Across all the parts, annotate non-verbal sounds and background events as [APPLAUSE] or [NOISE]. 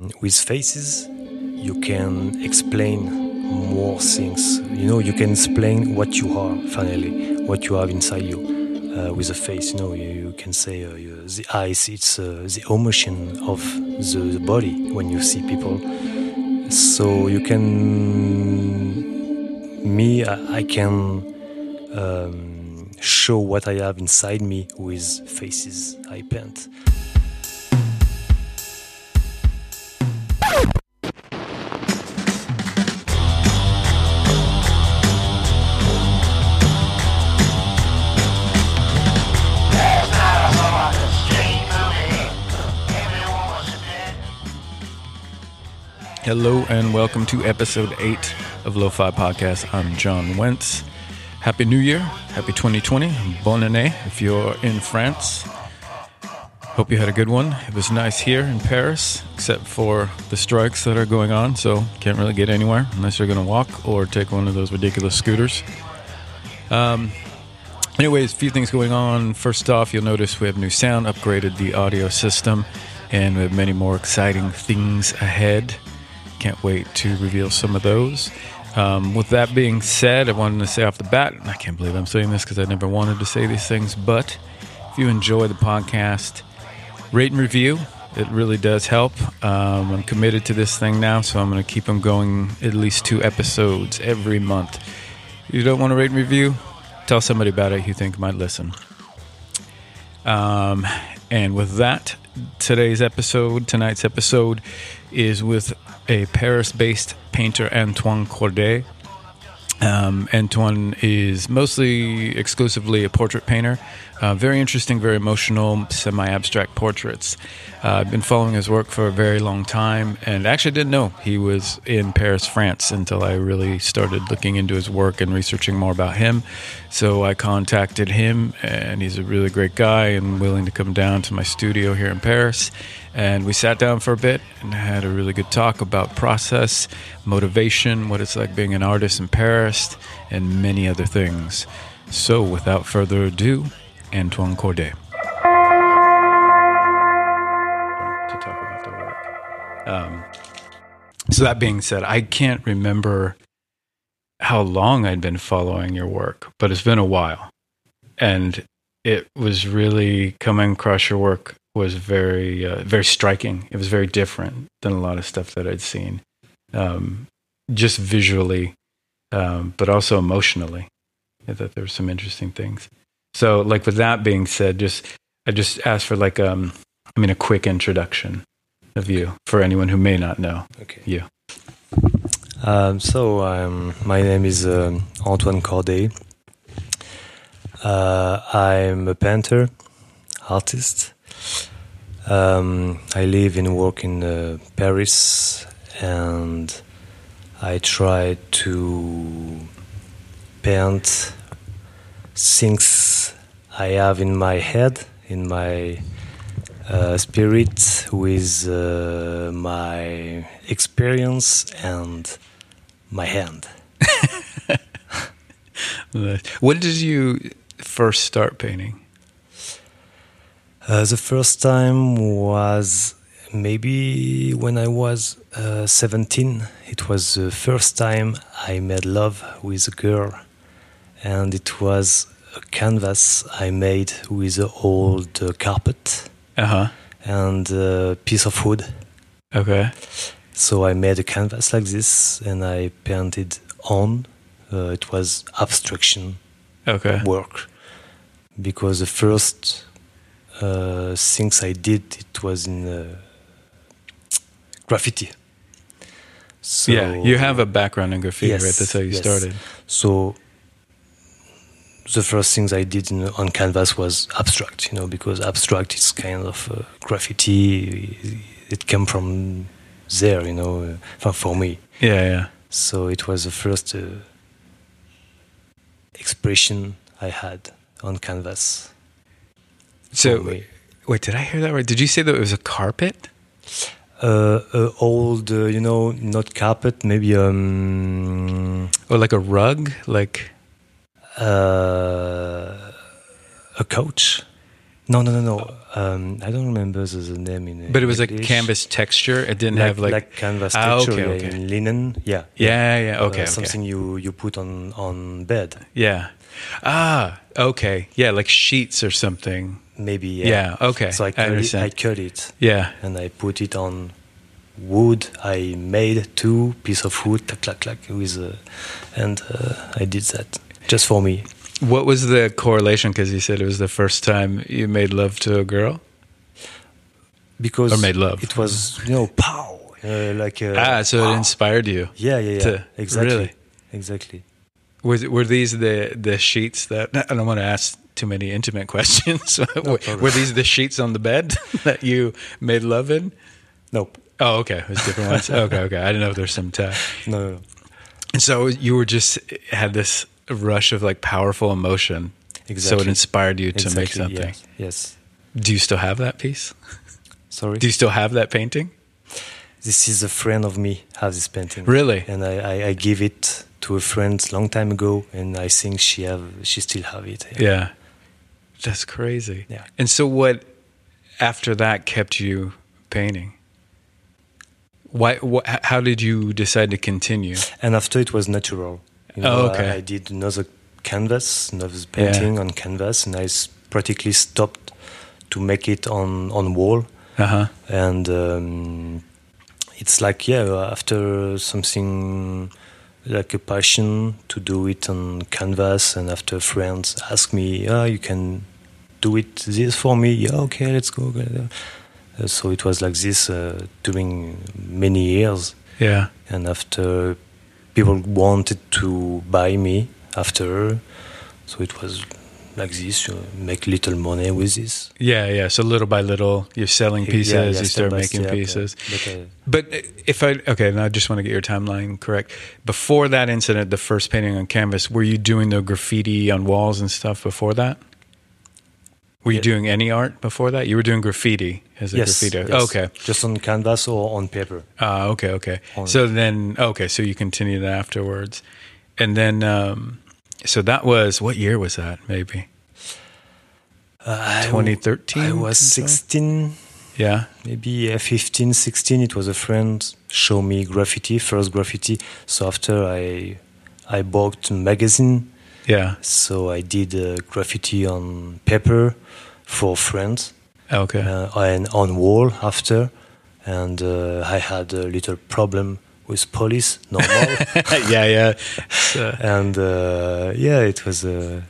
With faces, you can explain more things. You know, you can explain what you are finally, what you have inside you. Uh, with a face, you know, you, you can say uh, you, the eyes, it's uh, the emotion of the, the body when you see people. So you can, me, I, I can um, show what I have inside me with faces I paint. Hello and welcome to episode 8 of Lo-Fi Podcast. I'm John Wentz. Happy New Year. Happy 2020. Bonne année if you're in France. Hope you had a good one. It was nice here in Paris, except for the strikes that are going on, so can't really get anywhere unless you're going to walk or take one of those ridiculous scooters. Um, anyways, a few things going on. First off, you'll notice we have new sound, upgraded the audio system, and we have many more exciting things ahead. Can't wait to reveal some of those. Um, with that being said, I wanted to say off the bat, I can't believe I'm saying this because I never wanted to say these things, but if you enjoy the podcast, rate and review. It really does help. Um, I'm committed to this thing now, so I'm going to keep them going at least two episodes every month. If you don't want to rate and review, tell somebody about it you think might listen. Um, and with that, today's episode, tonight's episode, is with a Paris based painter, Antoine Corday. Um, Antoine is mostly exclusively a portrait painter. Uh, very interesting, very emotional, semi abstract portraits. Uh, I've been following his work for a very long time and actually didn't know he was in Paris, France until I really started looking into his work and researching more about him. So I contacted him, and he's a really great guy and willing to come down to my studio here in Paris. And we sat down for a bit and had a really good talk about process, motivation, what it's like being an artist in Paris, and many other things. So without further ado, Antoine Corday. To talk about the work. Um, so that being said, I can't remember how long I'd been following your work, but it's been a while. And it was really coming across your work was very, uh, very striking. It was very different than a lot of stuff that I'd seen, um, just visually, um, but also emotionally. I thought there were some interesting things. So, like with that being said, just I just asked for like um, I mean, a quick introduction of you for anyone who may not know Okay. you. Um, so um, my name is um, Antoine Corday. Uh, I'm a painter, artist. Um, I live and work in uh, Paris, and I try to paint things I have in my head, in my uh, spirit, with uh, my experience and my hand. [LAUGHS] When did you first start painting? Uh, the first time was maybe when I was uh, 17. It was the first time I made love with a girl, and it was a canvas I made with an old uh, carpet Uh huh. and a piece of wood. Okay. So I made a canvas like this, and I painted on. Uh, it was abstraction Okay. work because the first uh, things I did it was in uh, graffiti. So, yeah, you have a background in graffiti, Yes, right? That's how you yes. started. So the first things I did in, on canvas was abstract, you know, because abstract is kind of uh, graffiti. It came from there, you know, uh, for- for me. Yeah, yeah. So it was the first uh, expression I had on canvas. So, for wait, did I hear that right? Did you say that it was a carpet? uh, uh, old, uh, you know, not carpet, maybe um, Or like a rug? Like, a couch, No, no, no, no. Um, I don't remember the, name in. But it was like English. canvas texture. It didn't like, have like, canvas Ah, texture okay, yeah, okay. in linen. Yeah, yeah, yeah. Uh, Okay, okay. something you you put on on bed. Yeah. Ah, okay. Yeah, like sheets or something. Maybe. Yeah. Yeah, okay. So I I cut, it. I cut it Yeah. and I put it on wood. I made two piece of wood, clack clack clack, with, uh, and uh, I did that just for me. What was the correlation? Because you said it was the first time you made love to a girl. because Or made love. It was you know pow uh, like uh, ah, so it inspired you. yeah yeah yeah to- exactly really? exactly Was were these the the sheets that [LAUGHS] I don't want to ask too many intimate [LAUGHS] questions? were, were these the sheets on the bed [LAUGHS] that you made love in? nope Oh, okay, it was different ones. Okay, okay. I didn't know if there's some tie. no, no, no. And so you were just had this rush of like powerful emotion. So it inspired you to exactly make something. yes, yes. Do you still have that piece? sorry Do you still have that painting? this is a friend of me have this painting Really? and I, I, I give it to a friend long time ago and I think she have she still have it Yeah. That's crazy. Yeah. And so what after that kept you painting? Why wh- how did you decide to continue? and after it was natural you know, Oh, okay. I, I did another canvas another painting on canvas and I s- practically stopped to make it on on wall Uh-huh. and um, it's like yeah after something like a passion to do it on canvas and after friends ask me ah you can do it this for me yeah okay let's go Uh, so it was like this uh, during many years Yeah. and after people wanted to buy me after so it was like this you make little money with this Yeah, yeah. So little by little you're selling pieces, Yeah, yeah, you start making step, yeah. pieces. But, uh, But if I okay, now I just want to get your timeline correct. Before that incident, the first painting on canvas, were you doing the graffiti on walls and stuff before that? Were you doing any art before that? You were doing graffiti as a yes, graffiti. yes. Okay. just on canvas or on paper Ah, okay, okay. On- So then, okay, so you continued afterwards, and then, um, so that was what year was that? Maybe Uh, 2013. I was something? 16, Yeah. maybe uh, 15, 16. It was a friend show me graffiti, first graffiti. So after I I bought a magazine, Yeah. so I did uh, graffiti on paper for friends Okay. uh, and on wall after. And uh, I had a little problem with police, normal. [LAUGHS] yeah, yeah. So, and uh, yeah, it was uh,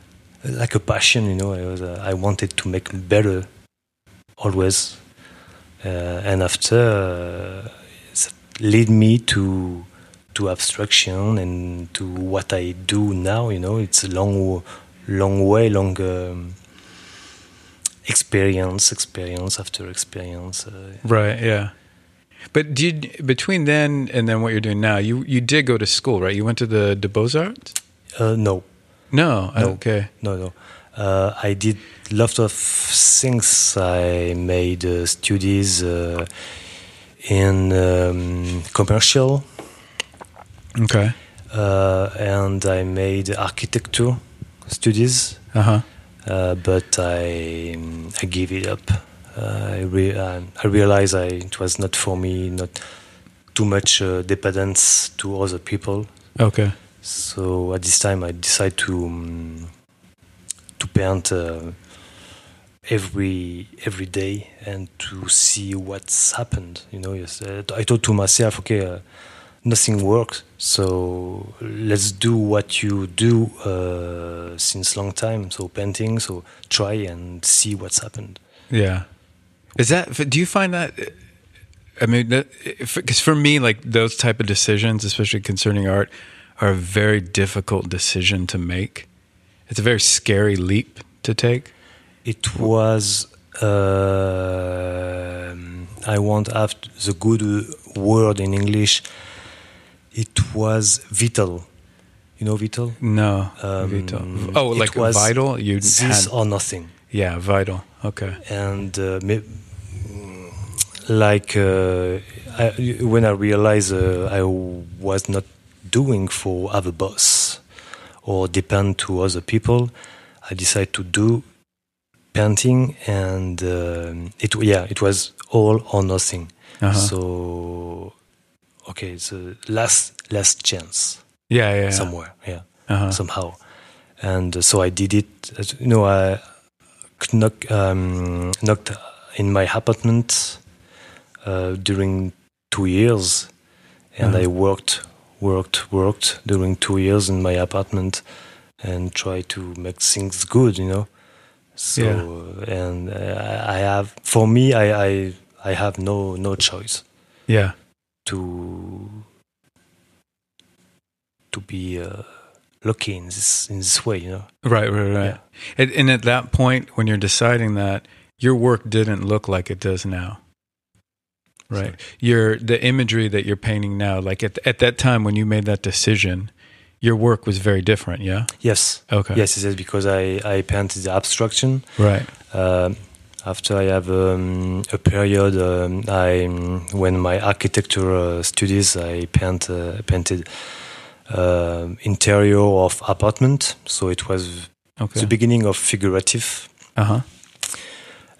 like a passion, you know. I was uh, I wanted to make better, always, uh, and after uh, it led me to to abstraction and to what I do now. You know, it's a long, long way, long um, experience, experience after experience. Uh, right. Yeah. But did between then and then what you're doing now, you you did go to school, right? You went to the De Beaux Arts. uh, no, No. No. Okay. No, no. Uh, I did lot of things. I made uh, studies uh, in um, commercial, Okay. uh, and I made architecture studies. Uh huh. Uh, but I I gave it up. Uh, I, re- I, I realized I, it was not for me. Not too much uh, dependence to other people. Okay. So at this time, I decided to um, to paint uh, every every day and to see what's happened. You know, yes, uh, I thought to myself, okay, uh, nothing works, so let's do what you do uh, since long time. So painting, so try and see what's happened. Yeah. Is that? Do you find that? I mean, because for me, like those type of decisions, especially concerning art, are a very difficult decision to make. It's a very scary leap to take. It was. Uh, I won't have the good word in English. It was vital. You know, vital. No, Um, vital. Oh, like was vital. You This had, or nothing. yeah, vital. Okay. And uh, like uh, I, when I realized uh, I was not doing for other boss or depend to other people, I decided to do painting, and um it yeah, it was all or nothing. Uh-huh. So okay, it's a last last chance yeah, yeah, yeah. somewhere, yeah, Uh-huh. somehow, and uh, so I did it. You know, I knock, um, knocked in my apartment uh, during two years, and Uh-huh. I worked, worked, worked during two years in my apartment, and try to make things good. You know, so and uh, I I have for me, I I I have no no choice yeah, to to be uh, lucky in this in this way, you know. right, right, right. Yeah. And, and at that point, when you're deciding that, your work didn't look like it does now. Right. Your the imagery that you're painting now, like at at that time when you made that decision, your work was very different. Yeah. Yes, Okay. yes, it is because I I painted the abstraction. Right. Um after I have um, a period, um, I when my architecture uh, studies, I paint uh, painted uh, interior of apartment. So it was Okay. the beginning of figurative Uh huh.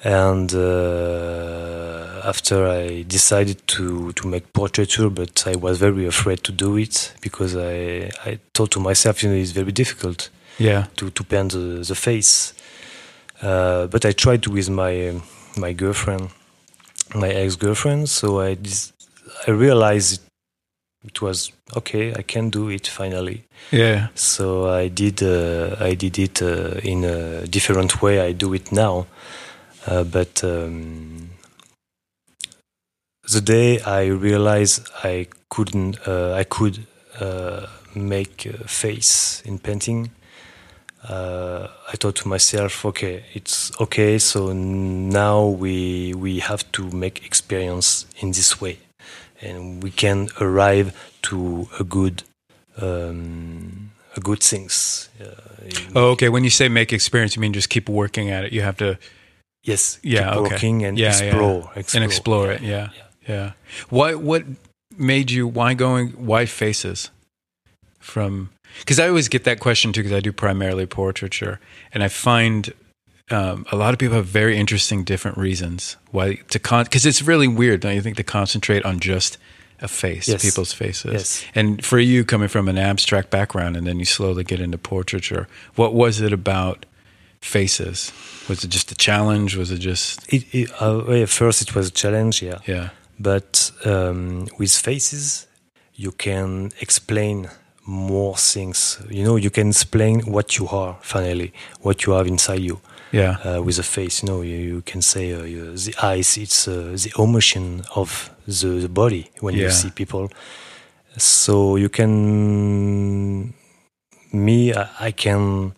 and uh, after I decided to to make portraiture, but I was very afraid to do it because I I thought to myself, you know, it's very difficult Yeah. to to paint the, the face. Uh, but I tried with my um, my girlfriend, my ex girlfriend. So I dis- I realized it was okay. I can do it finally. Yeah. So I did uh, I did it uh, in a different way. I do it now, uh, but um, the day I realized I couldn't uh, I could uh, make a face in painting. Uh, I thought to myself, okay, it's okay. So now we we have to make experience in this way, and we can arrive to a good um, a good things. Uh, Oh, okay. When you say make experience, you mean just keep working at it. You have to yes, yeah, keep okay. working and Yeah, yeah. explore, explore, and explore it. Yeah. yeah. Yeah. What what made you why going why faces from because I always get that question too because I do primarily portraiture and I find um, a lot of people have very interesting different reasons why to con because it's really weird don't you think to concentrate on just a face Yes. people's faces Yes. and for you coming from an abstract background and then you slowly get into portraiture what was it about faces was it just a challenge was it just It, it, uh, at first, it was a challenge, yeah. yeah But um, with faces, you can explain more things. You know, you can explain what you are finally, what you have inside you. yeah Uh, with a face, you know, you, you can say uh, you, the eyes. It's uh, the emotion of the, the body when you see people. So you can, me, I, I can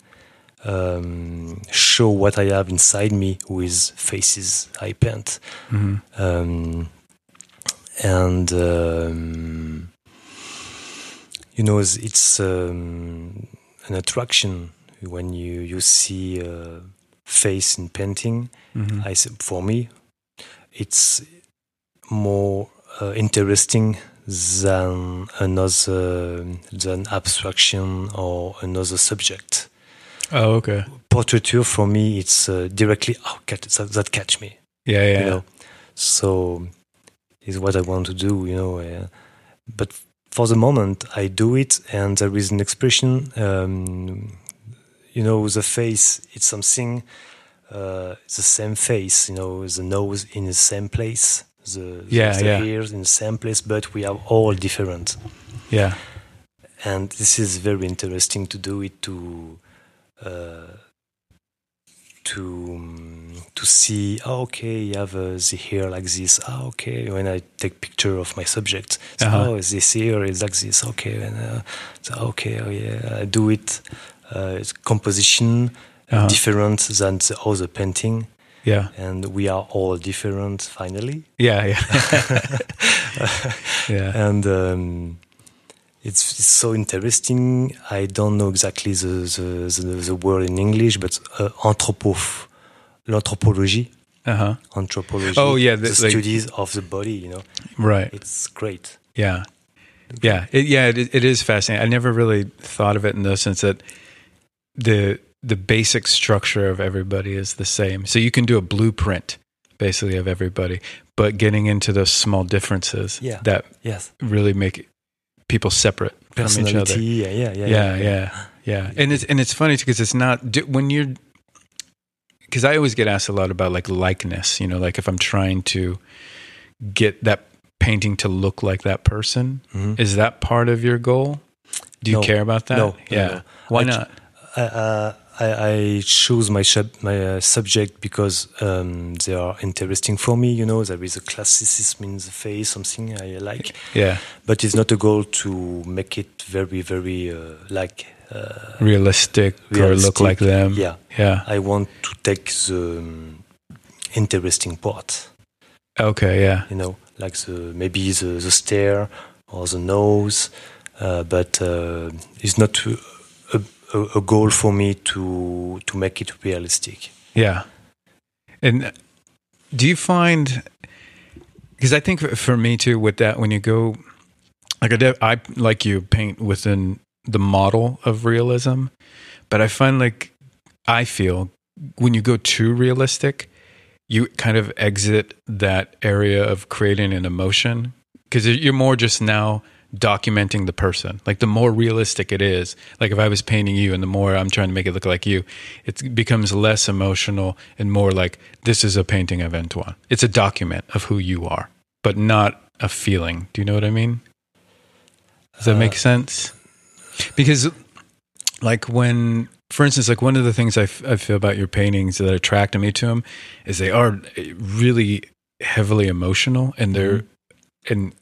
um, show what I have inside me with faces I paint hmm um, and um, you know it's, um, an attraction when you you see a face in painting. hmm I for me, it's more uh, interesting than another than abstraction or another subject. oh okay. Portraiture for me, it's uh, directly oh, catch, that, that catch me. Yeah yeah. You know? So is what i want to do you know uh, but for the moment i do it and there is an expression um, you know the face it's something uh, it's the same face you know the nose in the same place the, Yeah, the yeah. ears in the same place but we are all different yeah and this is very interesting to do it to uh, to um, to see oh, okay you have uh, the hair like this. Oh, okay. When I take picture of my subject so, Uh-huh. oh this hair is like this. Okay and uh, so okay oh yeah I do it. Uh, it's composition uh, Uh-huh. different than the other painting. Yeah. And we are all different finally. Yeah yeah. [LAUGHS] [LAUGHS] Yeah. And um, it's, it's so interesting. I don't know exactly the the, the, the word in English, but uh, anthropoph, l'anthropologie, uh-huh anthropology. Oh, yeah, the, the- like- studies of the body. You know, right it's great. Yeah, yeah, it, yeah. It, it is fascinating. I never really thought of it in the sense that the the basic structure of everybody is the same. So you can do a blueprint basically of everybody, but getting into those small differences Yeah. that Yes. really make people separate from each other. Yeah, yeah, yeah, yeah, yeah, yeah. And it's and it's funny because it's not when you're because I always get asked a lot about like likeness. You know, like if I'm trying to get that painting to look like that person, Mhm. is that part of your goal? Do you care about that? No, yeah. Why not? I, uh, I, I choose my sub, my uh, subject because um, they are interesting for me. You know, there is a classicism in the face, something I like, Yeah, but it's not a goal to make it very, very uh, like. Uh, realistic, or look like them. yeah. yeah. I want to take the um, interesting part. Okay, yeah, You know, like the maybe the the stare or the nose, uh, but uh, it's not a, a, goal for me to to make it realistic. yeah. And do you find? Because I think for me too, with that, when you go, like I, I like you paint within the model of realism, but I find like I feel when you go too realistic, you kind of exit that area of creating an emotion because you're more just now documenting the person. Like the more realistic it is, like if I was painting you and the more I'm trying to make it look like you, it becomes less emotional and more like this is a painting of Antoine. It's a document of who you are, but not a feeling. Do you know what I mean? Does that make uh, sense? Because like when for instance like one of the things I, f- I feel about your paintings that attracted me to them is they are really heavily emotional and they're mm-hmm. and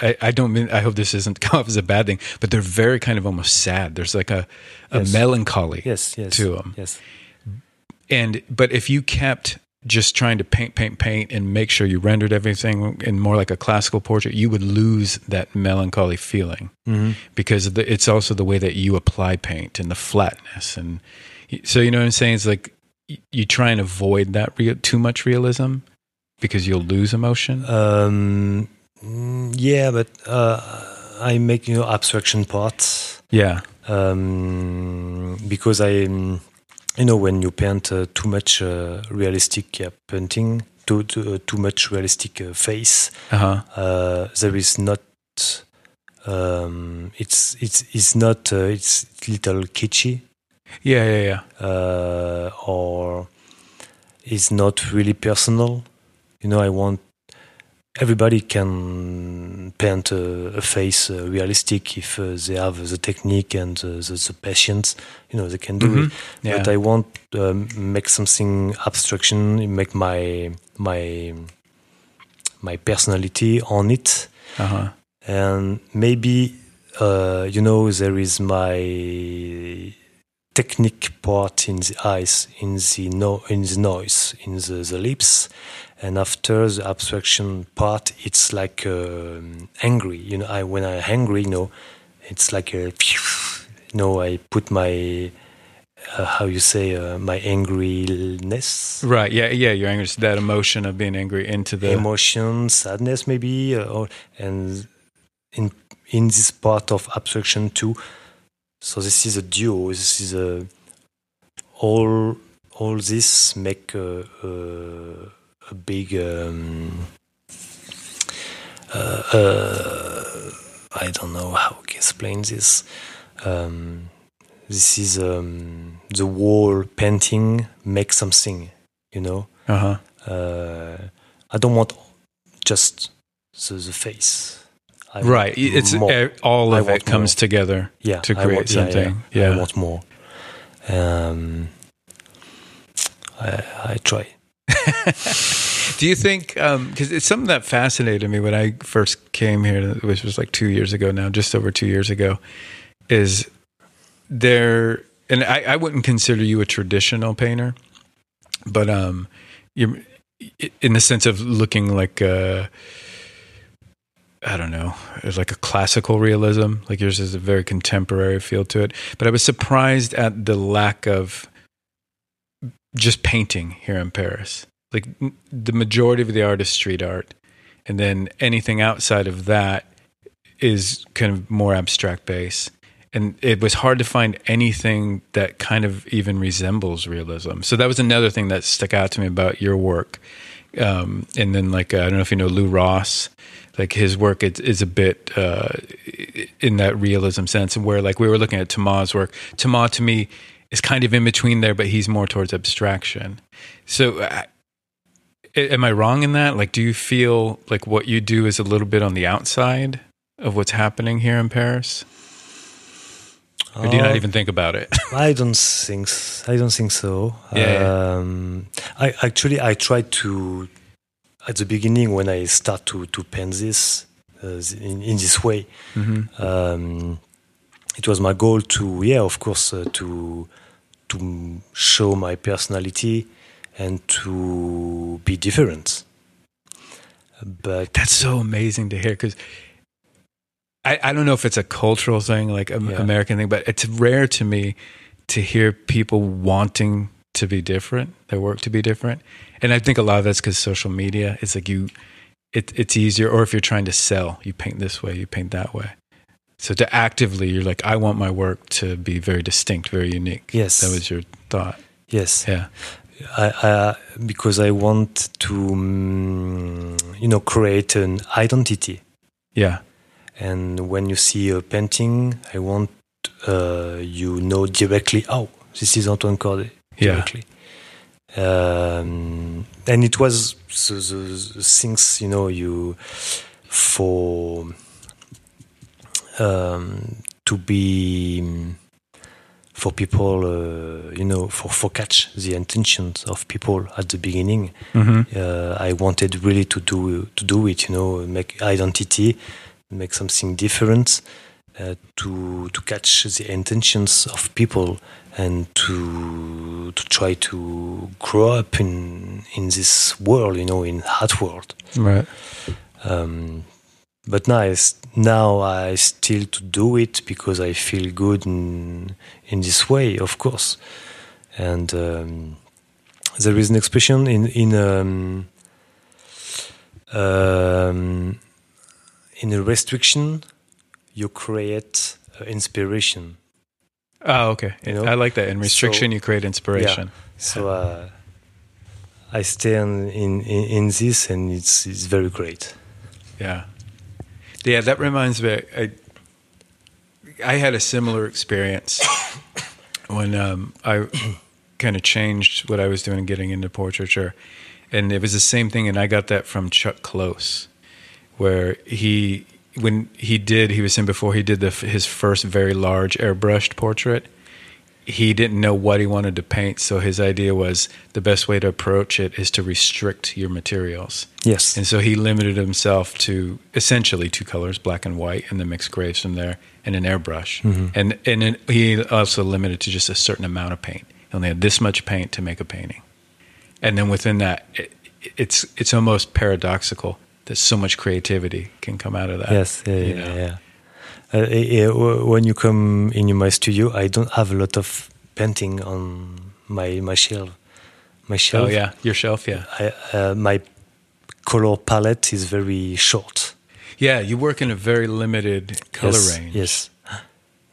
I, I don't mean I hope this isn't [LAUGHS] come off as a bad thing, but they're very kind of almost sad. There's like a, a Yes. melancholy Yes, yes, to them. Yes, And but if you kept just trying to paint, paint, paint, and make sure you rendered everything in more like a classical portrait, you would lose that melancholy feeling mm-hmm. because the, it's also the way that you apply paint and the flatness and so you know what I'm saying. It's like you try and avoid that real, too much realism because you'll lose emotion. um, mm, yeah, but uh, I make you know abstraction parts. yeah, um, because I, um, you know, when you paint uh, too much uh, realistic uh, painting, too too, uh, too much realistic uh, face, uh huh, uh, there is not. Um, it's it's it's not. Uh, it's little kitschy, yeah, yeah, yeah. uh, or it's not really personal. You know, I want everybody can paint a, a face uh, realistic if uh, they have the technique and the, the, the patience. You know, they can do it. Mhm. Yeah. But I want um, make something abstraction, make my my my personality on it, Uh huh. and maybe uh, you know there is my technique part in the eyes, in the no, in the noise, in the, the lips, and after the abstraction part, it's like um angry. You know, I when I'm angry, you know, it's like a, you know, I put my uh, how you say uh, my angriness, Right. Yeah. Yeah. Your anger. That emotion of being angry into the. emotion, sadness, maybe, uh, or and in in this part of abstraction too. So this is a duo. This is a all all this make a, a, a big. Um, uh, uh, I don't know how to explain this. Um, this is um, the wall painting make something, you know. Uh huh. Uh, I don't want just the, the face. I Right. It's more. eh, all of it comes more. together yeah to create want, something. Yeah, Yeah. I want more. Um, I, I try. [LAUGHS] Do you think, because it's something that fascinated me when I first came here, which was like two years ago now, just over two years ago, is there, and I, I wouldn't consider you a traditional painter, but um, you're in the sense of looking like a, I don't know, it's like a classical realism. Like yours is a very contemporary feel to it. But I was surprised at the lack of just painting here in Paris. Like the majority of the art is street art, and then anything outside of that is kind of more abstract base. and it was hard to find anything that kind of even resembles realism. So that was another thing that stuck out to me about your work. Um, and then, like, uh, I don't know if you know Lou Ross, like his work is, is a bit uh, in that realism sense, and where like we were looking at Thomas' work. Thomas to me is kind of in between there, but he's more towards abstraction. So, uh, am I wrong in that? Like, do you feel like what you do is a little bit on the outside of what's happening here in Paris? Or do you not Uh, even think about it? [LAUGHS] I don't think I don't think so. Yeah, yeah. Um, I actually I try to at the beginning when I start to to paint this uh, in, in this way. hmm Um, it was my goal to yeah of course uh, to to show my personality and to be different. But That's so amazing to hear because I, I don't know if it's a cultural thing, like an Yeah. American thing, but it's rare to me to hear people wanting to be different, their work to be different. And I think a lot of that's because social media it's like you, it, it's easier. Or if you're trying to sell, you paint this way, you paint that way. So to actively, you're like, I want my work to be very distinct, very unique. Yes. That was your thought. yes, Yeah. I, I because I want to mm, you know create an identity. Yeah. And when you see a painting, I want uh, you know directly, oh, this is Antoine Corday Yeah. Um, and it was the, the, things you know you for um, to be for people uh, you know for for catch the intentions of people at the beginning hmm uh, I wanted really to do to do it. You know, make identity, make something different, uh, to to catch the intentions of people and to to try to grow up in in this world. You know, in art world. Right. Um, but now, I, s- now I still to do it because I feel good in in this way, of course. And um, there is an expression in in um, um, in a restriction, you create uh, inspiration. Oh, okay. You know? I like that. In restriction, So- you create inspiration. So uh, I stay in, in in this, and it's it's very great. Yeah. Yeah, that reminds me. I I had a similar experience [COUGHS] when um, I [COUGHS] kind of changed what I was doing, getting into portraiture, and it was the same thing. And I got that from Chuck Close, where he when he did he was saying before he did the his first very large airbrushed portrait. He didn't know what he wanted to paint, so his idea was the best way to approach it is to restrict your materials. Yes. And so he limited himself to essentially two colors, black and white, and then mixed grays from there, and an airbrush. Mm-hmm. And and then he also limited to just a certain amount of paint. He only had this much paint to make a painting. And then within that, it, it's it's almost paradoxical that so much creativity can come out of that. Yes, yeah, yeah, know? yeah. Uh, yeah, when you come in my studio, I don't have a lot of painting on my my shelf. My shelf. Oh yeah, your shelf, yeah, I, uh, my color palette is very short. yeah. You work in a very limited color yes, range. Yes, [GASPS]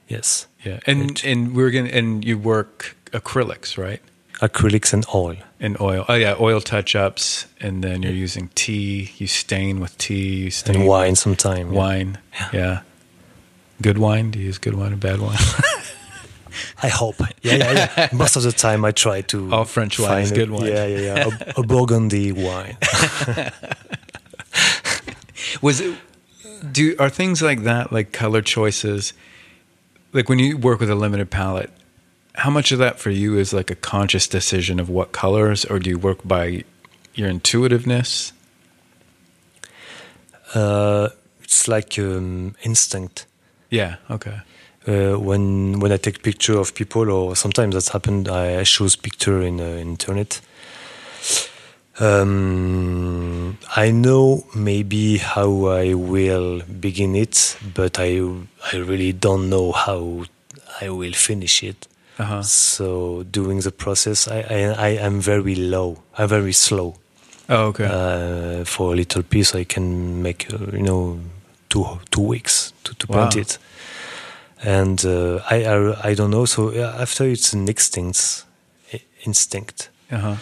yes. Yeah, and and we're gonna and you work acrylics, right? Acrylics and oil. And oil. Oh yeah, oil touch ups, and then you're using tea. You stain with tea. You stain and wine sometime. yeah. Wine. Yeah. Good wine. Do you use good wine or bad wine? [LAUGHS] I hope. Yeah, yeah, yeah. [LAUGHS] Most of the time, I try to. All French wine find is a- good wine. Yeah, yeah, yeah. [LAUGHS] A, a Burgundy wine. Was it? Do are things like that, like color choices, like when you work with a limited palette? How much of that for you is like a conscious decision of what colors, or do you work by your intuitiveness? Uh, it's like um, instinct. Yeah. Okay. uh, when when I take picture of people, or sometimes that's happened. I choose picture in uh, internet. Um, I know maybe how I will begin it, but I I really don't know how I will finish it. Uh huh. So during the process, I I, I am very low. I'm very slow. Oh, okay. Uh, for a little piece, I can make uh, you know two two weeks to, to paint Wow. it. and uh, I, I I don't know. So after it's an instinct, instinct, Uh-huh.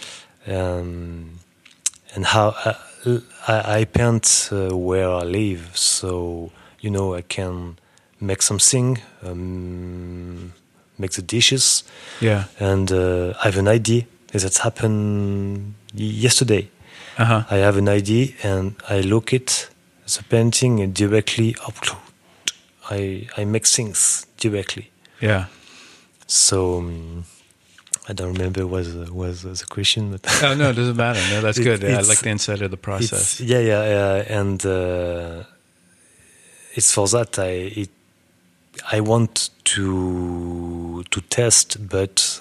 um, and how uh, I, I paint uh, where I live, so you know I can make something, um, make the dishes, Yeah. and uh, I have an idea. That happened yesterday. Uh-huh. I have an idea and I look it the painting directly upload. I I make things directly. Yeah. So um, I don't remember what was was the question, but Oh no, it doesn't matter. No, that's [LAUGHS] It- good. Yeah, I like the inside of the process. yeah, yeah, yeah, and uh, it's for that I it, I want to to test, but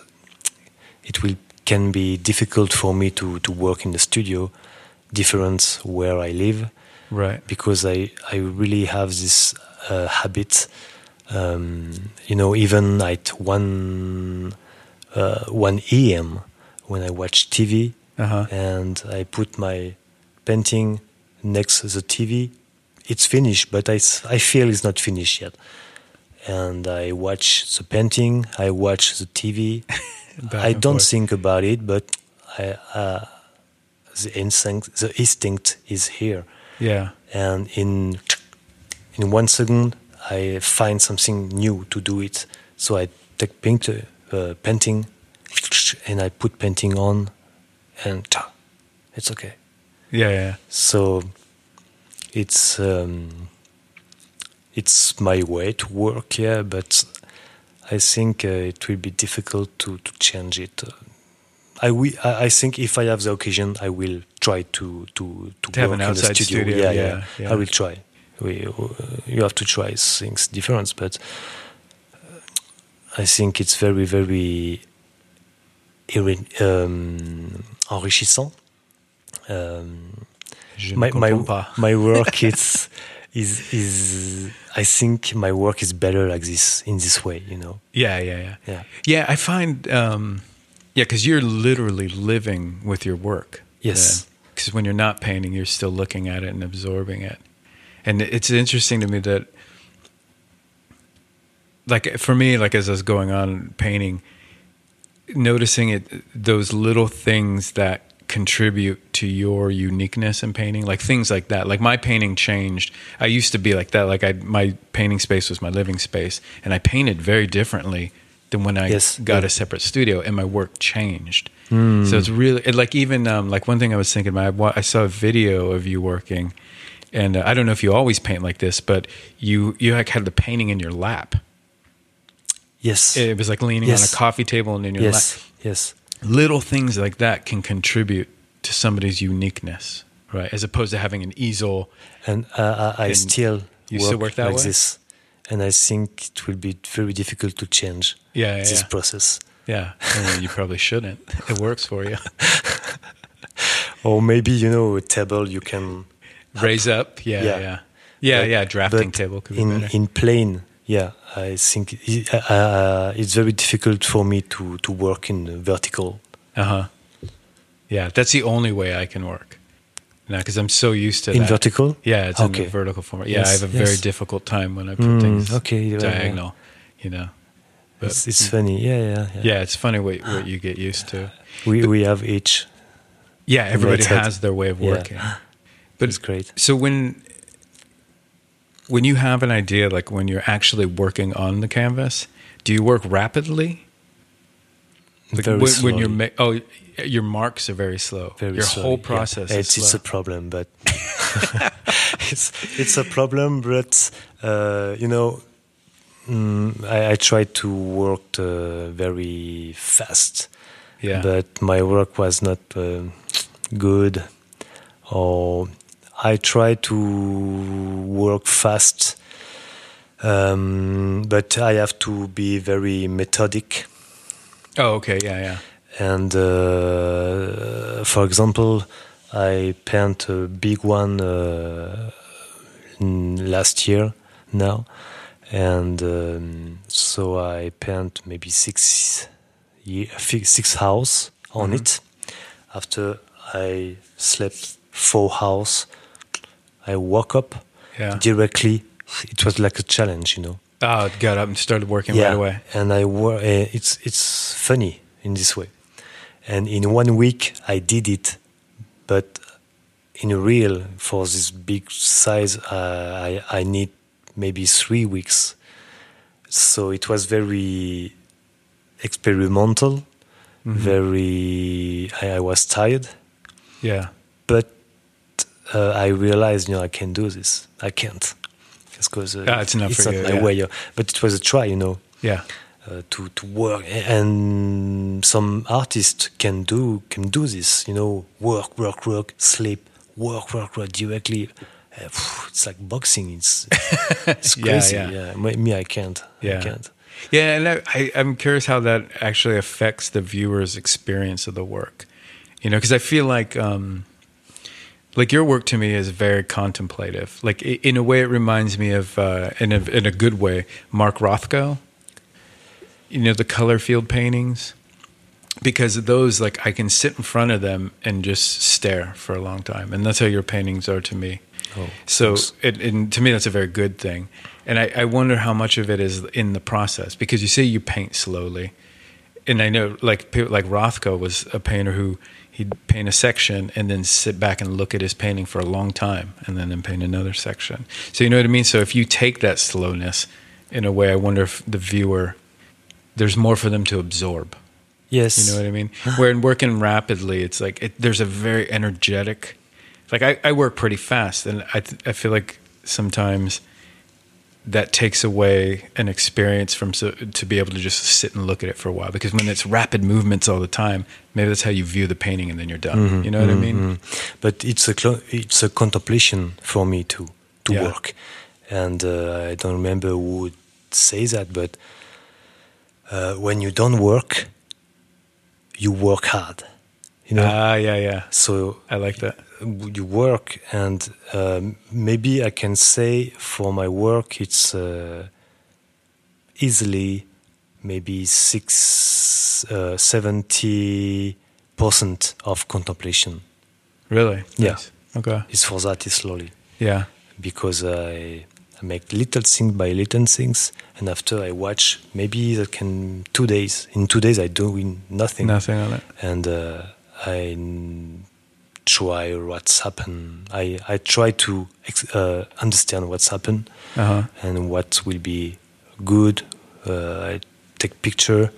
it will can be difficult for me to to work in the studio, different where I live. Right. because I I really have this uh, habit. Um, you know, even at one uh, one a.m. when I watch TV Uh-huh. and I put my painting next to the TV, it's finished, but I I feel it's not finished yet. And I watch the painting, I watch the TV. [LAUGHS] I don't forth. think about it, but I, uh, the instinct, the instinct is here Yeah. and in in one second I find something new to do it. So I take paint, uh, painting, and I put painting on, and it's okay. Yeah, yeah. So it's um, it's my way to work, yeah. But I think uh, it will be difficult to to change it. Uh, I, think if I have the occasion, I will try to to to, To have an outside studio. studio, Yeah, yeah, yeah, yeah. I will try. We, uh, you have to try things different, but uh, I think it's very very um, enrichissant. Um, my my my work is [LAUGHS] is is I think my work is better like this in this way, you know. Yeah, yeah, yeah. Yeah. Yeah, I find, um, yeah, because you're literally living with your work. Yes. Because when you're not painting, you're still looking at it and absorbing it. And it's interesting to me that, like, for me, like, as I was going on painting, noticing it, those little things that contribute to your uniqueness in painting, like things like that. Like, my painting changed. I used to be like that. Like, I, my painting space was my living space, and I painted very differently than when I Yes, got yeah. a separate studio and my work changed. So it's really it, like even um, like one thing I was thinking. I, I saw a video of you working, and uh, I don't know if you always paint like this, but you you like had the painting in your lap. Yes. It was like leaning on a coffee table and in your yes. Yes. Little things like that can contribute to somebody's uniqueness, right? As opposed to having an easel. And uh, I, I And still you work, still work that like way? this, and I think it will be very difficult to change Yeah, yeah, this yeah. process. Yeah, well, you probably shouldn't. It works for you. [LAUGHS] Or maybe you know a table you can Raise up, yeah, yeah, Yeah. yeah, yeah. Drafting but table could be in better. in plane. Yeah, I think it, uh, uh, it's very difficult for me to to work in vertical. Uh huh. Yeah, that's the only way I can work. Now, because I'm so used to In that. vertical? Yeah, it's in the vertical format. Yeah, I have a very difficult time when I put Mm, things okay, yeah, yeah. diagonal. You know. But It's, it's funny. Yeah, yeah, yeah. yeah, it's funny what what you get used to. We we have each. Yeah, everybody has their way of Yeah. working. [LAUGHS] But It's great. So when when you have an idea, like when you're actually working on the canvas, do you work rapidly? Like Very when, when you're ma- oh your marks are very slow. Very your whole yeah. process is It's, it's a problem, but [LAUGHS] it's it's a problem. But uh, you know, mm, I, I try to work uh, very fast. yeah. But my work was not uh, good, or I try to work fast. Um, but I have to be very methodic. oh, okay. Yeah, yeah. And uh, for example, I paint a big one uh, last year now, and um, so I paint maybe six six house on it. After I slept four hours, I woke up Yeah. directly. It was like a challenge, you know. Oh, got up and started working yeah, right away. and I wor- uh, it's it's funny in this way. And in one week I did it, but in real for this big size uh, I I need maybe three weeks. So it was very experimental, very. I, I was tired, Yeah. but uh, I realized, you know, I can't do this. I can't because uh, Ah, it's not for not you, my yeah. way. yeah. But it was a try, you know, Yeah. uh, to to work. And some artists can do can do this, you know, work, work, work, sleep, work, work, work directly. Uh, it's like boxing. It's [LAUGHS] it's crazy. yeah. yeah. Me, me, I can't. Yeah. I can't. Yeah, and I, I, I'm curious how that actually affects the viewer's experience of the work. You know, because I feel like, um, like your work to me is very contemplative. Like in a way, it reminds me of, uh, in a in a good way, Mark Rothko. You know, the color field paintings. Because those, like, I can sit in front of them and just stare for a long time, and that's how your paintings are to me. Oh, So, it, and to me, that's a very good thing. And I, I wonder how much of it is in the process because you say you paint slowly, and I know like like Rothko was a painter who he'd paint a section and then sit back and look at his painting for a long time, and then then paint another section. So you know what I mean. So if you take that slowness, in a way, I wonder if the viewer there's more for them to absorb. Yes. You know what I mean? Where in working rapidly, it's like it, there's a very energetic. Like I, I work pretty fast, and I th- I feel like sometimes that takes away an experience from so, to be able to just sit and look at it for a while. Because when it's rapid movements all the time, maybe that's how you view the painting, and then you're done. You know what I mean? But it's a it's a contemplation for me to to Yeah. work, and uh, I don't remember who would say that, but uh, when you don't work, you work hard. You know, Ah, yeah, yeah. so I like that. You work, and um, maybe I can say for my work, it's uh, easily maybe six, uh, 70 percent of contemplation. Really? Yeah. Nice. Okay. It's for that is slowly Yeah. because I, I make little things by little things, and after I watch, maybe that can two days. In two days, I do nothing, Nothing on it. and uh, I try what's happened. I I try to ex- uh, understand what's happened Uh huh. and what will be good. Uh, I take picture.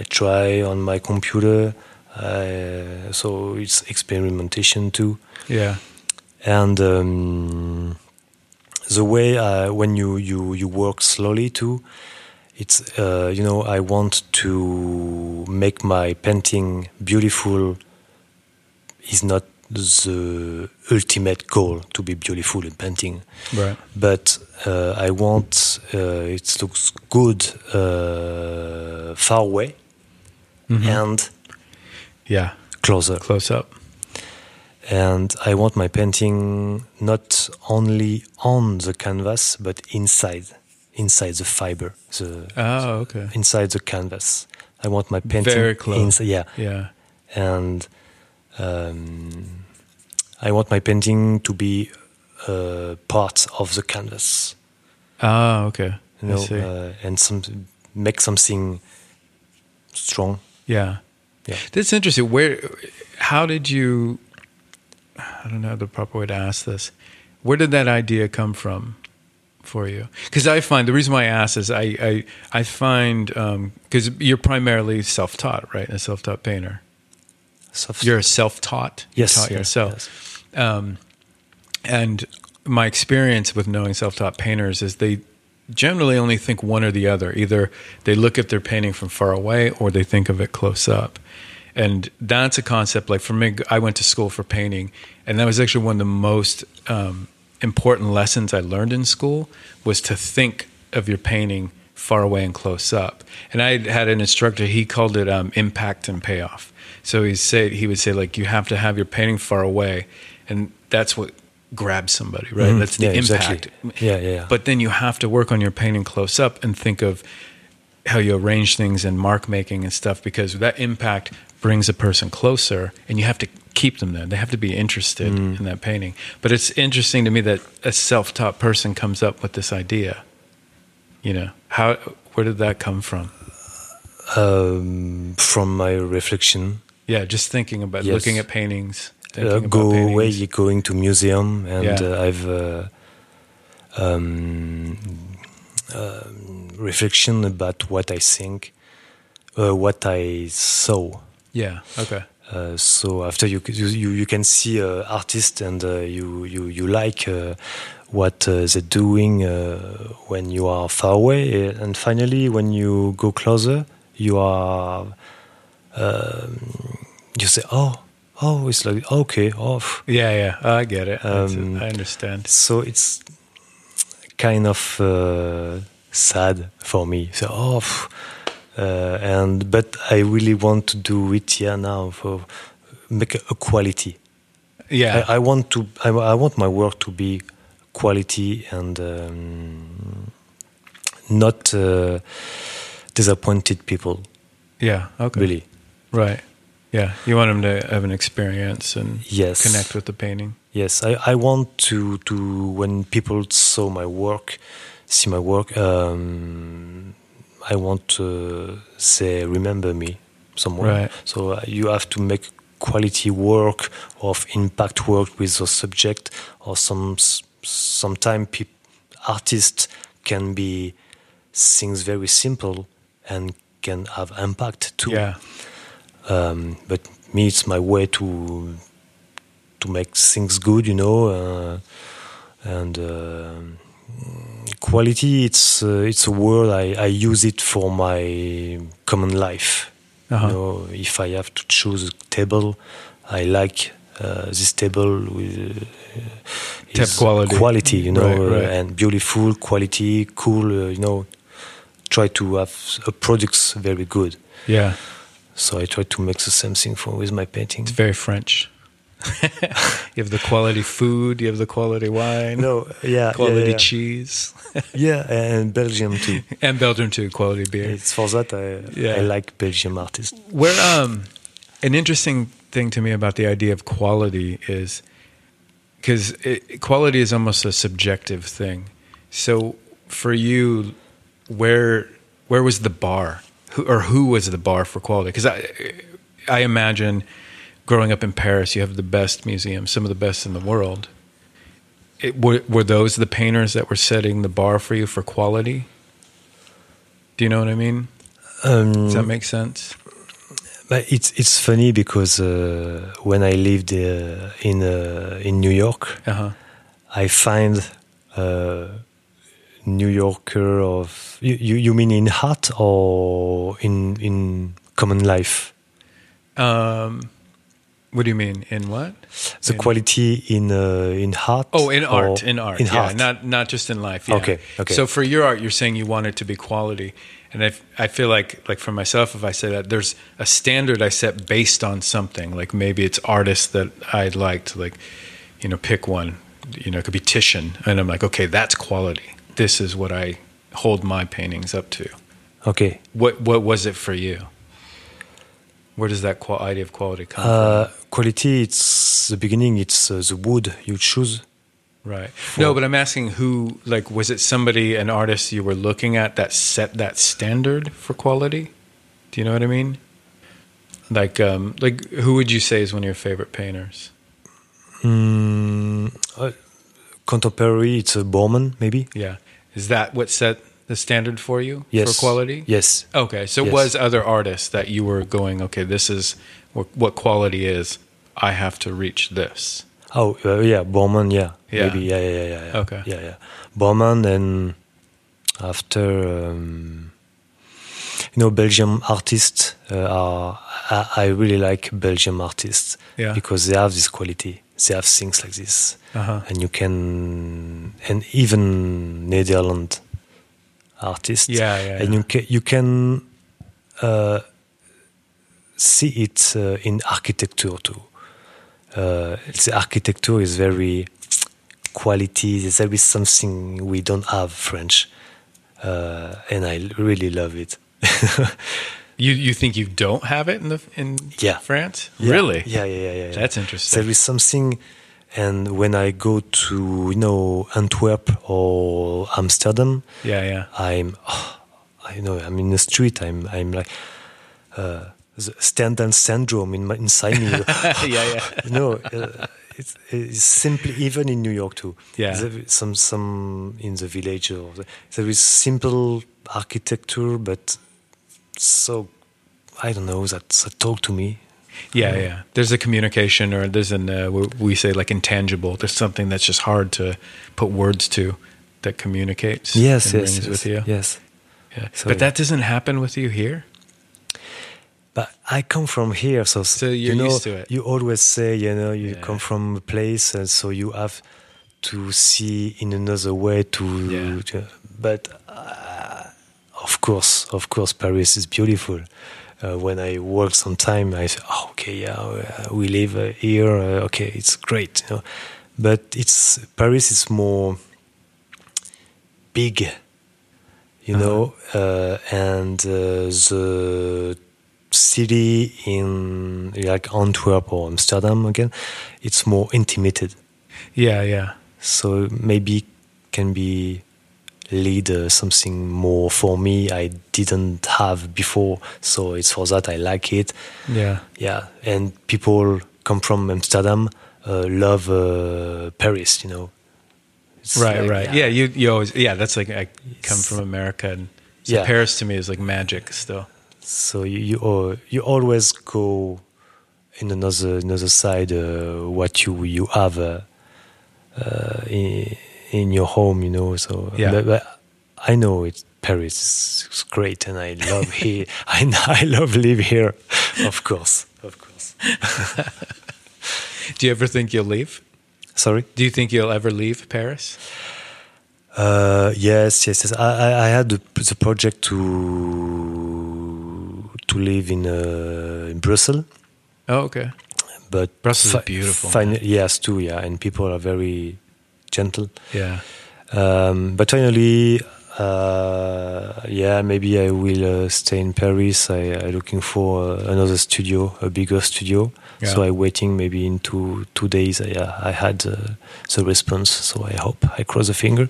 I try on my computer. I, so it's experimentation too Yeah. and um, the way uh, when you, you you work slowly too it's uh, you know i want to make my painting beautiful is not the ultimate goal to be beautiful in painting Right. but uh, i want uh, it looks good uh, far away Mhm. and Yeah. closer Close up. and I want my painting not only on the canvas but inside, inside the fiber, the Oh, okay. inside the canvas. I want my painting Very close. ins- yeah, Yeah. and um, I want my painting to be uh, part of the canvas. Oh, okay. You know, uh, and some make something strong. yeah. Yeah. That's interesting. Where, how did you? I don't know the proper way to ask this. Where did that idea come from for you? Because I find the reason why I ask is I I, I find because you're primarily self-taught, right? A self-taught painter. Soft- You're self-taught. You yes, taught yes, yourself. yes. Um, and my experience with knowing self-taught painters is they generally only think one or the other. Either they look at their painting from far away, or they think of it close up. And that's a concept. Like for me, I went to school for painting, and that was actually one of the most um, important lessons I learned in school was to think of your painting far away and close up. And I had an instructor; he called it um, impact and payoff. So he said he would say like you have to have your painting far away, and that's what grabs somebody, right? Mhm. That's the Yeah, impact. exactly. Yeah, yeah, yeah. But then you have to work on your painting close up and think of how you arrange things and mark making and stuff because that impact brings a person closer and you have to keep them there. They have to be interested Mm. in that painting. But it's interesting to me that a self taught person comes up with this idea. You know, how where did that come from? Um, from my reflection, Yeah, just thinking about Yes. looking at paintings. uh, go paintings. away, going to museum, and Yeah. uh, I've uh, um, um, reflection about what I think, uh, what I saw. Yeah. Okay. Uh, so after you you you, can see uh, artists and uh, you you you like uh, what uh, they're doing uh, when you are far away, uh, and finally when you go closer, you are um, you say oh oh it's like okay oh. Yeah. Yeah. I get it. Um, I understand. So it's kind of uh, sad for me. So oh. uh, and but I really want to do it yeah now for make a, a quality. Yeah. I, I want to. I, I want my work to be quality and um, not uh, disappointed people. yeah. Okay. Really, Right. Yeah. You want them to have an experience and Yes. connect with the painting. yes. I, I want to to when people saw my work, see my work. Um, I want to say remember me somewhere. Right. So uh, you have to make quality work of impact work with the subject, or some sometimes peop artists can be things very simple and can have impact too. Yeah. Um, but me, it's my way to to make things good, you know, uh, and. um quality it's uh, it's a word I, I use it for my common life Uh-huh. you know if i have to choose a table i like uh, this table with uh, quality. quality you know Right, uh, right. and beautiful quality cool uh, you know try to have a products very good Yeah. So i try to make the same thing for with my painting It's very French. [LAUGHS] you have the quality food. You have the quality wine. no yeah Quality yeah, cheese. yeah. [LAUGHS] yeah and belgium too and Belgium too. Quality beer. it's for that i, Yeah. I like belgium artists Where um, an interesting thing to me about the idea of quality is because quality is almost a subjective thing. So for you, where where was the bar, who, or who was the bar for quality? Because I I imagine growing up in Paris, you have the best museums, some of the best in the world. It, were, were those the painters that were setting the bar for you for quality? Do you know what I mean? um, Does that make sense? But it's it's funny because uh, when I lived uh, in uh, in New York, Uh huh. I find uh, New Yorker of you, you mean in art or in in common life? Um, what do you mean? In what? The In- quality in uh, in art? Oh, in art, in art, in yeah, art. not not just in life. Yeah. Okay, okay. So for your art, you're saying you want it to be quality, and I I feel like like for myself, if I say that, there's a standard I set based on something. Like maybe it's artists that I liked, like to, like, you know, pick one. You know, it could be Titian, and I'm like, okay, that's quality. This is what I hold my paintings up to. okay. What what was it for you? Where does that qual- idea of quality come Uh, quality. It's the beginning. It's uh, the wood you choose. from? Right. No, but I'm asking who. Like, was it somebody, an artist you were looking at that set that standard for quality? Do you know what I mean? Like, um, like who would you say is one of your favorite painters? Mm, uh, contemporary. It's a Bowman, maybe. Yeah, is that what set the standard for you Yes. for quality? Yes. Okay, so Yes. was other artists that you were going? Okay, this is what, quality is. I have to reach this. Oh uh, yeah, Borman. Yeah, Yeah. maybe. Yeah, yeah, yeah, yeah. yeah. Okay. Yeah, yeah. Borman, and after um, you know, Belgium artists uh, are. I, I really like Belgium artists Yeah. because they have this quality. They have things like this, Uh-huh. and you can, and even Netherlands artists. Yeah, yeah, And yeah. you can you can uh, see it uh, in architecture too. Uh, the architecture is very quality. There is something we don't have French, uh, and I really love it. [LAUGHS] You you think you don't have it in the in Yeah. France? Yeah. Really? Yeah, yeah, yeah, yeah. yeah. That's interesting. There is something, and when I go to you know Antwerp or Amsterdam, Yeah, yeah. I'm, oh, [SIGHS] I know, I'm in the street. I'm, I'm like uh, the Stendhal syndrome in my, inside me. [LAUGHS] yeah, yeah. [LAUGHS] know, uh, it's, it's simply even in New York too. Yeah. There some some in the village or the, there is simple architecture, but so I don't know that, talk to me. Yeah, yeah. There's a communication, or there's an uh, we- say like intangible. There's something that's just hard to put words to that communicates. Yes, and yes, yes, with you. yes. Yeah. So- but that doesn't happen with you here. But I come from here, so, So you know, used to it. You always say, you know, you Yeah. come from a place, and so you have to see in another way to. Yeah. to- but of course, of course, Paris is beautiful. Uh, when I work sometime, I say, oh, okay, yeah, uh, we live uh, here. Uh, okay, it's great, you know. But it's Paris is more big, you Uh-huh. know, uh, and uh, the city in like Antwerp or Amsterdam again, it's more intimated. Yeah, yeah. So maybe can be lead uh, something more for me I didn't have before. So it's for that I like it. Yeah. Yeah, and people come from Amsterdam, uh, love uh, Paris. You know. It's Right, like, right. Yeah. you you always yeah. That's like I come from America, and so Yeah. Paris to me is like magic still. So you you, you always go in another another side uh, what you you have uh, uh, in, in your home, you know. So Yeah. but, but I know it's Paris is great, and I love here. [LAUGHS] I I love live here, of course, of course. Do you ever think you'll leave? Sorry. Do you think you'll ever leave Paris? Uh, yes, yes, yes. I, I, I had the, the project to to live in uh, in Brussels, Oh, okay. but Brussels is beautiful, Fin- yes, too. Yeah, and people are very gentle. Yeah. Um, but finally, uh, yeah, maybe I will uh, stay in Paris. I, I looking for uh, another studio, a bigger studio. So Yeah. I waiting maybe in two two days. I, uh, I had uh, the response, so I hope I cross a finger.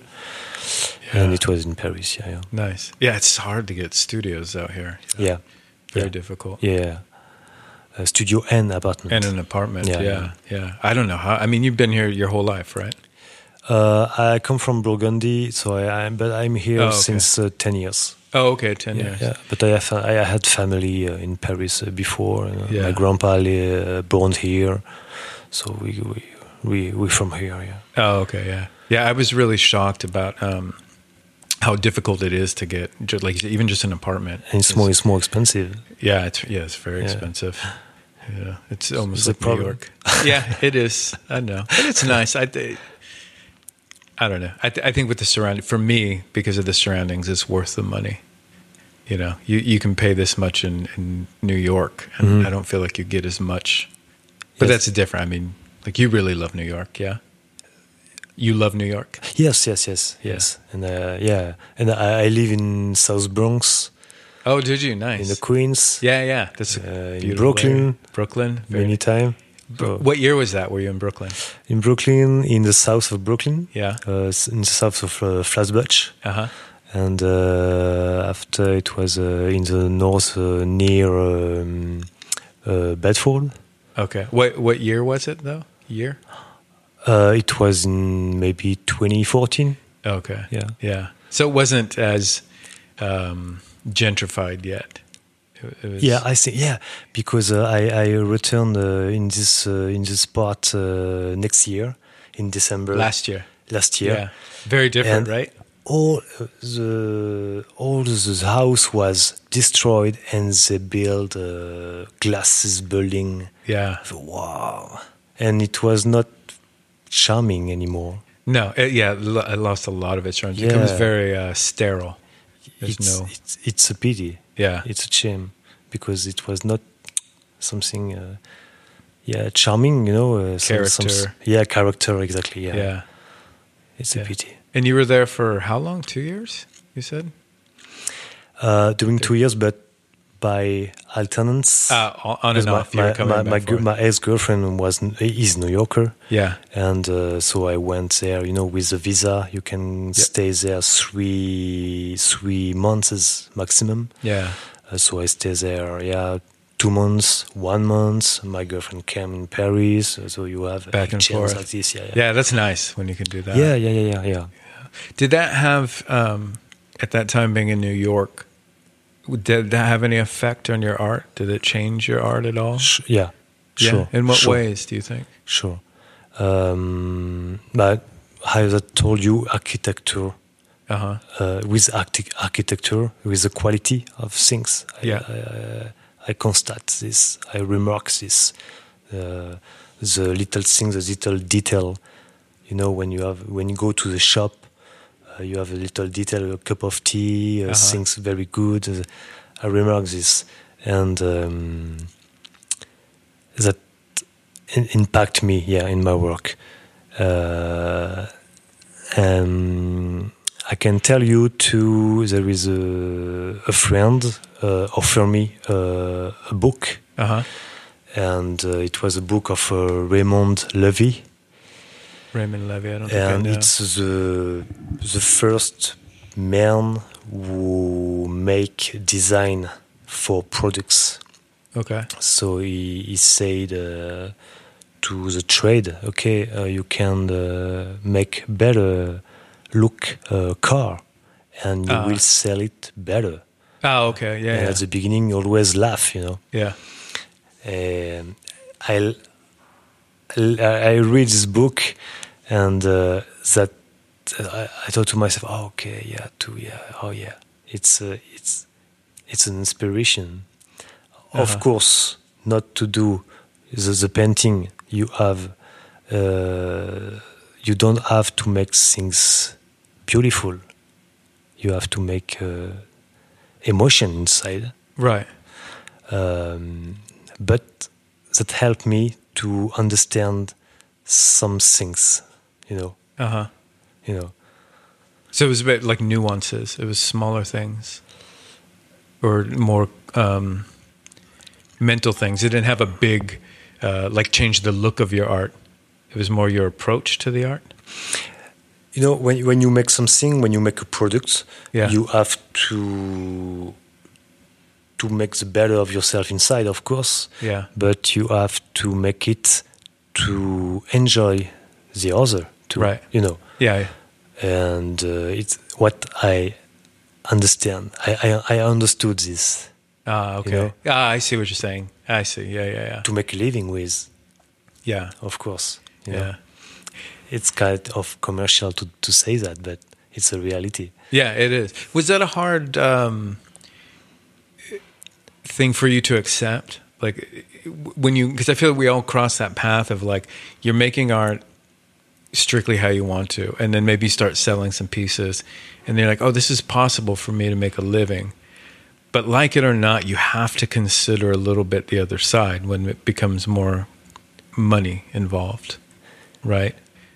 And it was in Paris. Yeah, yeah, Nice. Yeah, it's hard to get studios out here. yeah, Very yeah. difficult. yeah. A studio and apartment. And an apartment. Yeah, Yeah, yeah. I don't know how. I mean, you've been here your whole life, right? Uh, I come from Burgundy, so I, I but I'm here Oh, okay. since uh, ten years. Oh, okay. 10 Yeah, years. yeah. But I have I had family uh, in Paris uh, before. Uh, Yeah. My grandpa uh, born here, so we we we we from here. Yeah. Oh, okay. Yeah. Yeah. I was really shocked about um, how difficult it is to get, like, even just an apartment. And it's more it's more expensive. Yeah, it's yeah, it's very Yeah. expensive. Yeah, it's almost It's like New. York. yeah, it is. I know, but it's [LAUGHS] nice. I I don't know. I, th- I think with the surrounding, for me, because of the surroundings, it's worth the money. You know, you you can pay this much in in New York, and Mhm. I don't feel like you get as much. But Yes. that's different. I mean, like you really love New York, yeah. You love New York. Yes, yes, yes, Yeah. yes. And uh, yeah, and I, I live in South Bronx, Oh, did you? Nice. in the Queens, yeah, yeah. That's Uh, in Brooklyn. area. Brooklyn. very- many time. Bro- what year was that? Were you in Brooklyn? In Brooklyn, in the south of Brooklyn, Yeah. uh, in the south of uh, Flatbush. Uh huh. and uh, after it was uh, in the north uh, near um, uh, Bedford. Okay. What what year was it though? Year? Uh, it was in maybe 2014. Okay. Yeah. Yeah. So it wasn't as um, gentrified yet. It, it was, Yeah, I think yeah because uh, I I returned uh, in this uh, in this part uh, next year in December last year. last year. Yeah. Very different, And- right? All the all the house was destroyed and they built uh, glasses building. Yeah. Wow, and it was not charming anymore. No. It, yeah. lo- I lost a lot of its charm. It becomes very uh, sterile. There's it's, no. it's it's a pity. Yeah. It's a shame because it was not something, uh, yeah, charming. You know, uh, some- some- Character. yeah, character exactly. Yeah, Yeah. it's Yeah. a pity. And you were there for how long? Two years? You said. Uh, doing two years, but by alternance. Uh, on and off. my, my, my, my ex girlfriend was is New Yorker, yeah. and uh, so I went there. You know, with a visa, you can stay there three three months maximum. Yeah. So I stay there, yeah, two months, one month. My girlfriend came in Paris, so you have Back and forth. like this. Yeah, yeah, Yeah, that's nice when you can do that. yeah, yeah, yeah, yeah. yeah. Did that have, um, at that time being in New York, did that have any effect on your art? Did it change your art at all? Sh- yeah, Yeah. sure. In what sure. ways do you think? Sure. Um, but as I told you, architecture Uh huh. uh, with archi- architecture, with the quality of things. I, Yeah. I, I constate this. I remark this. Uh, the little things, the little detail. You know, when you have when you go to the shop, uh, you have a little detail, a cup of tea, uh, Uh-huh. things very good. I remark this, and um, that in- impact me, yeah, in my work. Uh, and I can tell you too, there is a, a friend uh, offer me uh, a book, Uh huh. and uh, it was a book of uh, Raymond Loewy, Raymond Loewy. I don't and know. it's the the first man who make design for products. okay. So he, he said uh, to the trade, okay, uh, you can uh, make better look uh, car, and you Ah. will sell it better. Oh, okay. Yeah. Yeah. at the beginning, you always laugh, you know. yeah. Um, I I read this book, and uh, that I, I thought to myself, oh, okay, yeah, too, yeah, oh yeah, it's uh, it's it's an inspiration. Of Uh-huh. course, not to do the, the painting. You have uh, you don't have to make things beautiful. You have to make uh, emotion inside Right. um, but that helped me to understand some things you know Uh huh. you know So it was a bit like nuances. It was smaller things, or more um, mental things. It didn't have a big, uh, like, change the look of your art. It was more your approach to the art. You know when, when you make something when you make a product Yeah. you have to to make the better of yourself inside of course Yeah. but you have to make it to enjoy the other too Right. you know Yeah. and uh, it's what i understand i i, I understood this Ah, okay. know? Ah, I see what you're saying. I see. Yeah, yeah, yeah. to make a living with Yeah, of course. you yeah. know. It's kind of commercial to, to say that, but it's a reality. Yeah, it is. Was that a hard um, thing for you to accept? Like when you, because I feel we all cross that path of like you're making art strictly how you want to, and then maybe start selling some pieces, and they're like, oh, this is possible for me to make a living. But like it or not, you have to consider a little bit the other side when it becomes more money involved, right?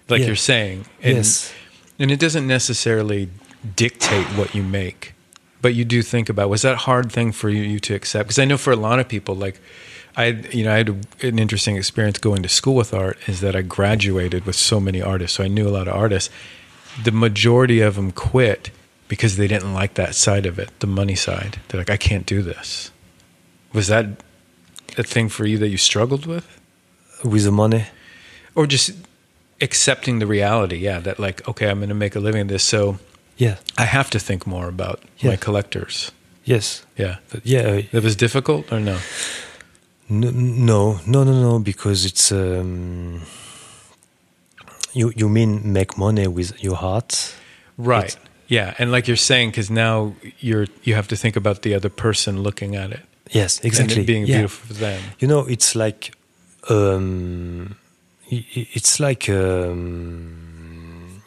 Like Yeah. you're saying, and, Yes. and it doesn't necessarily dictate what you make, but you do think about was that a hard thing for you, you to accept? Because I know for a lot of people, like I, you know, I had an interesting experience going to school with art. Is that I graduated with so many artists, so I knew a lot of artists. The majority of them quit because they didn't like that side of it, the money side. They're like, I can't do this. Was that a thing for you that you struggled with? With the money, or just accepting the reality yeah that like okay i'm going to make a living this so yeah, i have to think more about my collectors yes, yeah but yeah. it was difficult or no No, no, no, no, no, because it's um, you. You mean make money with your heart? right It's- yeah and like you're saying because now you're you have to think about the other person looking at it Yes, and exactly. it being yeah. beautiful for them You know, it's like um, it's like um,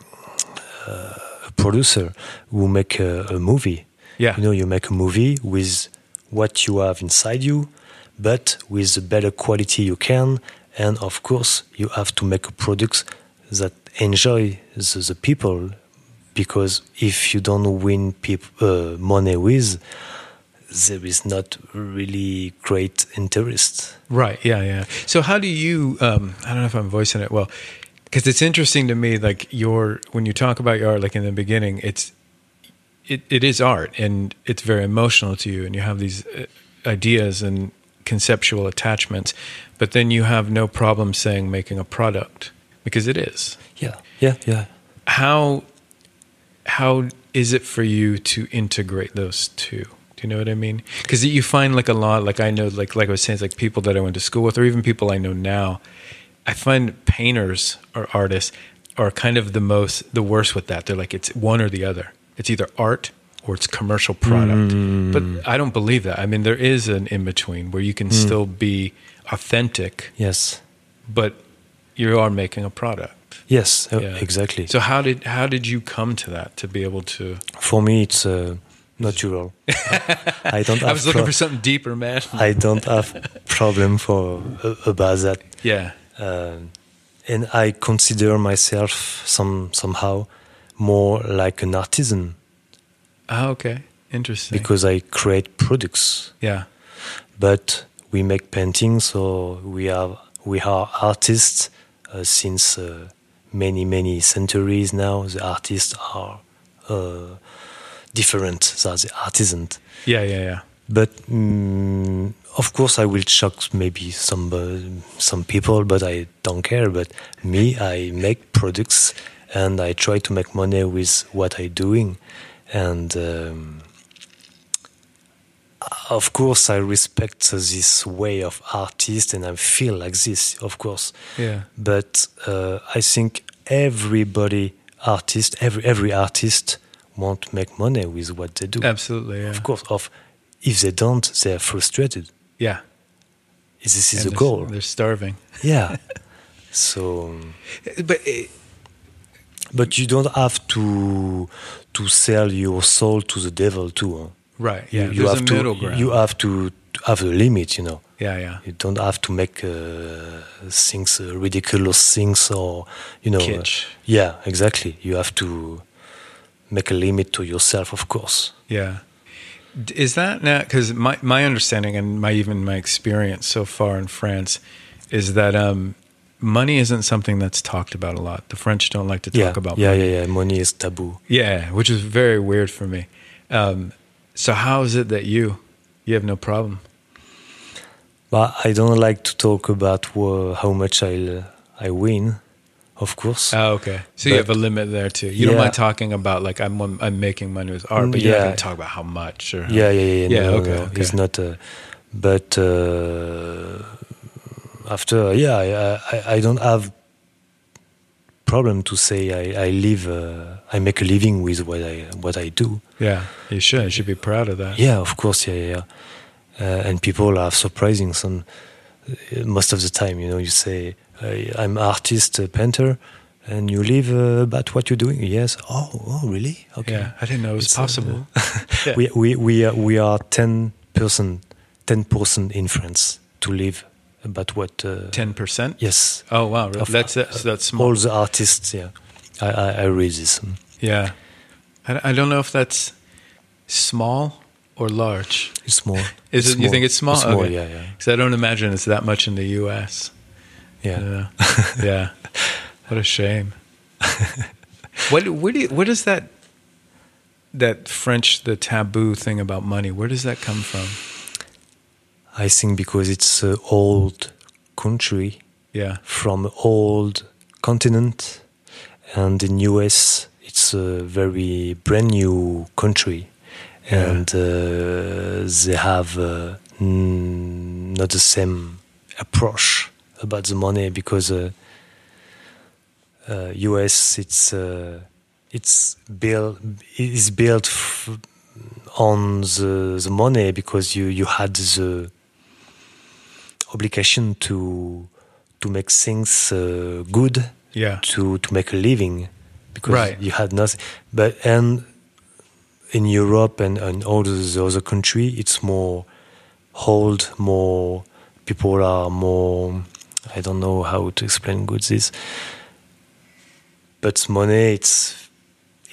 uh, a producer who make a, a movie. yeah You know, you make a movie with what you have inside you, but with the better quality you can, and of course, you have to make a product that enjoy the, the people, because if you don't win peop uh, money with, there is not really great interest. Right. Yeah. Yeah. So how do you? Um, I don't know if I'm voicing it well, because it's interesting to me. Like your when you talk about your art, like in the beginning, it's it, it is art and it's very emotional to you, and you have these uh, ideas and conceptual attachments, but then you have no problem saying making a product because it is. Yeah. Yeah. Yeah. How how is it for you to integrate those two? Do you know what I mean? Because you find like a lot, like I know, like like I was saying, it's like people that I went to school with, or even people I know now. I find painters or artists are kind of the most the worst with that. They're like it's one or the other. It's either art or it's commercial product. Mm. But I don't believe that. I mean, there is an in between where you can still be authentic, Yes. but you are making a product. Yes. Yeah. Exactly. So how did how did you come to that to be able to? For me, it's uh, natural. I don't. Have [LAUGHS] I was looking for something deeper, man. [LAUGHS] I don't have problem for uh, about that. yeah. uh, and I consider myself some somehow more like an artisan Oh, okay. Interesting. because I create products. yeah. But we make paintings, so we are we are artists uh, since uh, many many centuries now. The artists are uh, different than the artisan. Yeah. Yeah. Yeah. But mm, of course, I will shock maybe some uh, some people, but I don't care. But me, I make products and I try to make money with what I'm doing. And um, of course, I respect this way of artist, and I feel like this, of course. Yeah. But uh, I think everybody artist, every every artist, want to make money with what they do. Absolutely. Yeah. Of course, of if they don't, they're frustrated. Yeah. This is And the goal. They're starving. Yeah. [LAUGHS] so, But it, but you don't have to to sell your soul to the devil too. huh? right. You, Yeah. you There's have a to. ground. You have to have a limit. You know. yeah. Yeah. You don't have to make uh, things uh, ridiculous things or you know. uh, yeah, exactly. You have to make a limit to yourself, of course. Yeah. Is that now? Because my my understanding and my even my experience so far in France is that um, money isn't something that's talked about a lot. The French don't like to talk yeah, about yeah, money. yeah, yeah. Money is taboo. Yeah, which is very weird for me. Um, so how is it that you you have no problem? But I don't like to talk about how much I I win, of course. Oh, okay. So you have a limit there too. You don't mind talking about like I'm I'm making money with art, but you're not Yeah. going to talk about how much or yeah, yeah, yeah. Yeah, no, okay, no, okay. It's not. Uh, but uh, after, yeah, I, I, I don't have problem to say I, I live. Uh, I make a living with what I what I do. yeah. You should. You should be proud of that. Yeah, of course, yeah, yeah. yeah. Uh, and people are surprising some uh, most of the time. You know, you say I, I'm artist, uh, painter, and you live uh, about what you're doing. Yes. Oh, oh, really? Okay. Yeah, I didn't know it was It's, uh, possible. [LAUGHS] Yeah. we we we are, we are ten person, ten person in France to live about what? Uh, Ten percent. Yes. Oh wow, really? Of- that's. So that's small. All the artists. Yeah. I I, I read this. mm. Yeah, I, I don't know if that's small or large. It's small. Is it? You think it's small? Small. Okay. Yeah, yeah, Because I don't imagine it's that much in the U.S. yeah. Yeah, [LAUGHS] yeah. What a shame. what where do you, where does that that French the taboo thing about money? Where does that come from? I think because it's an old country Yeah, from old continent, and in US it's a very brand new country, Yeah. and uh, they have uh, not the same approach about the money because uh, uh, US it's uh, it's built is built f- on the the money because you you had the obligation to to make things uh, good yeah, to to make a living because Right. you had nothing but and in Europe and, and all the other country it's more hold more people are more I don't know how to explain good this but money it's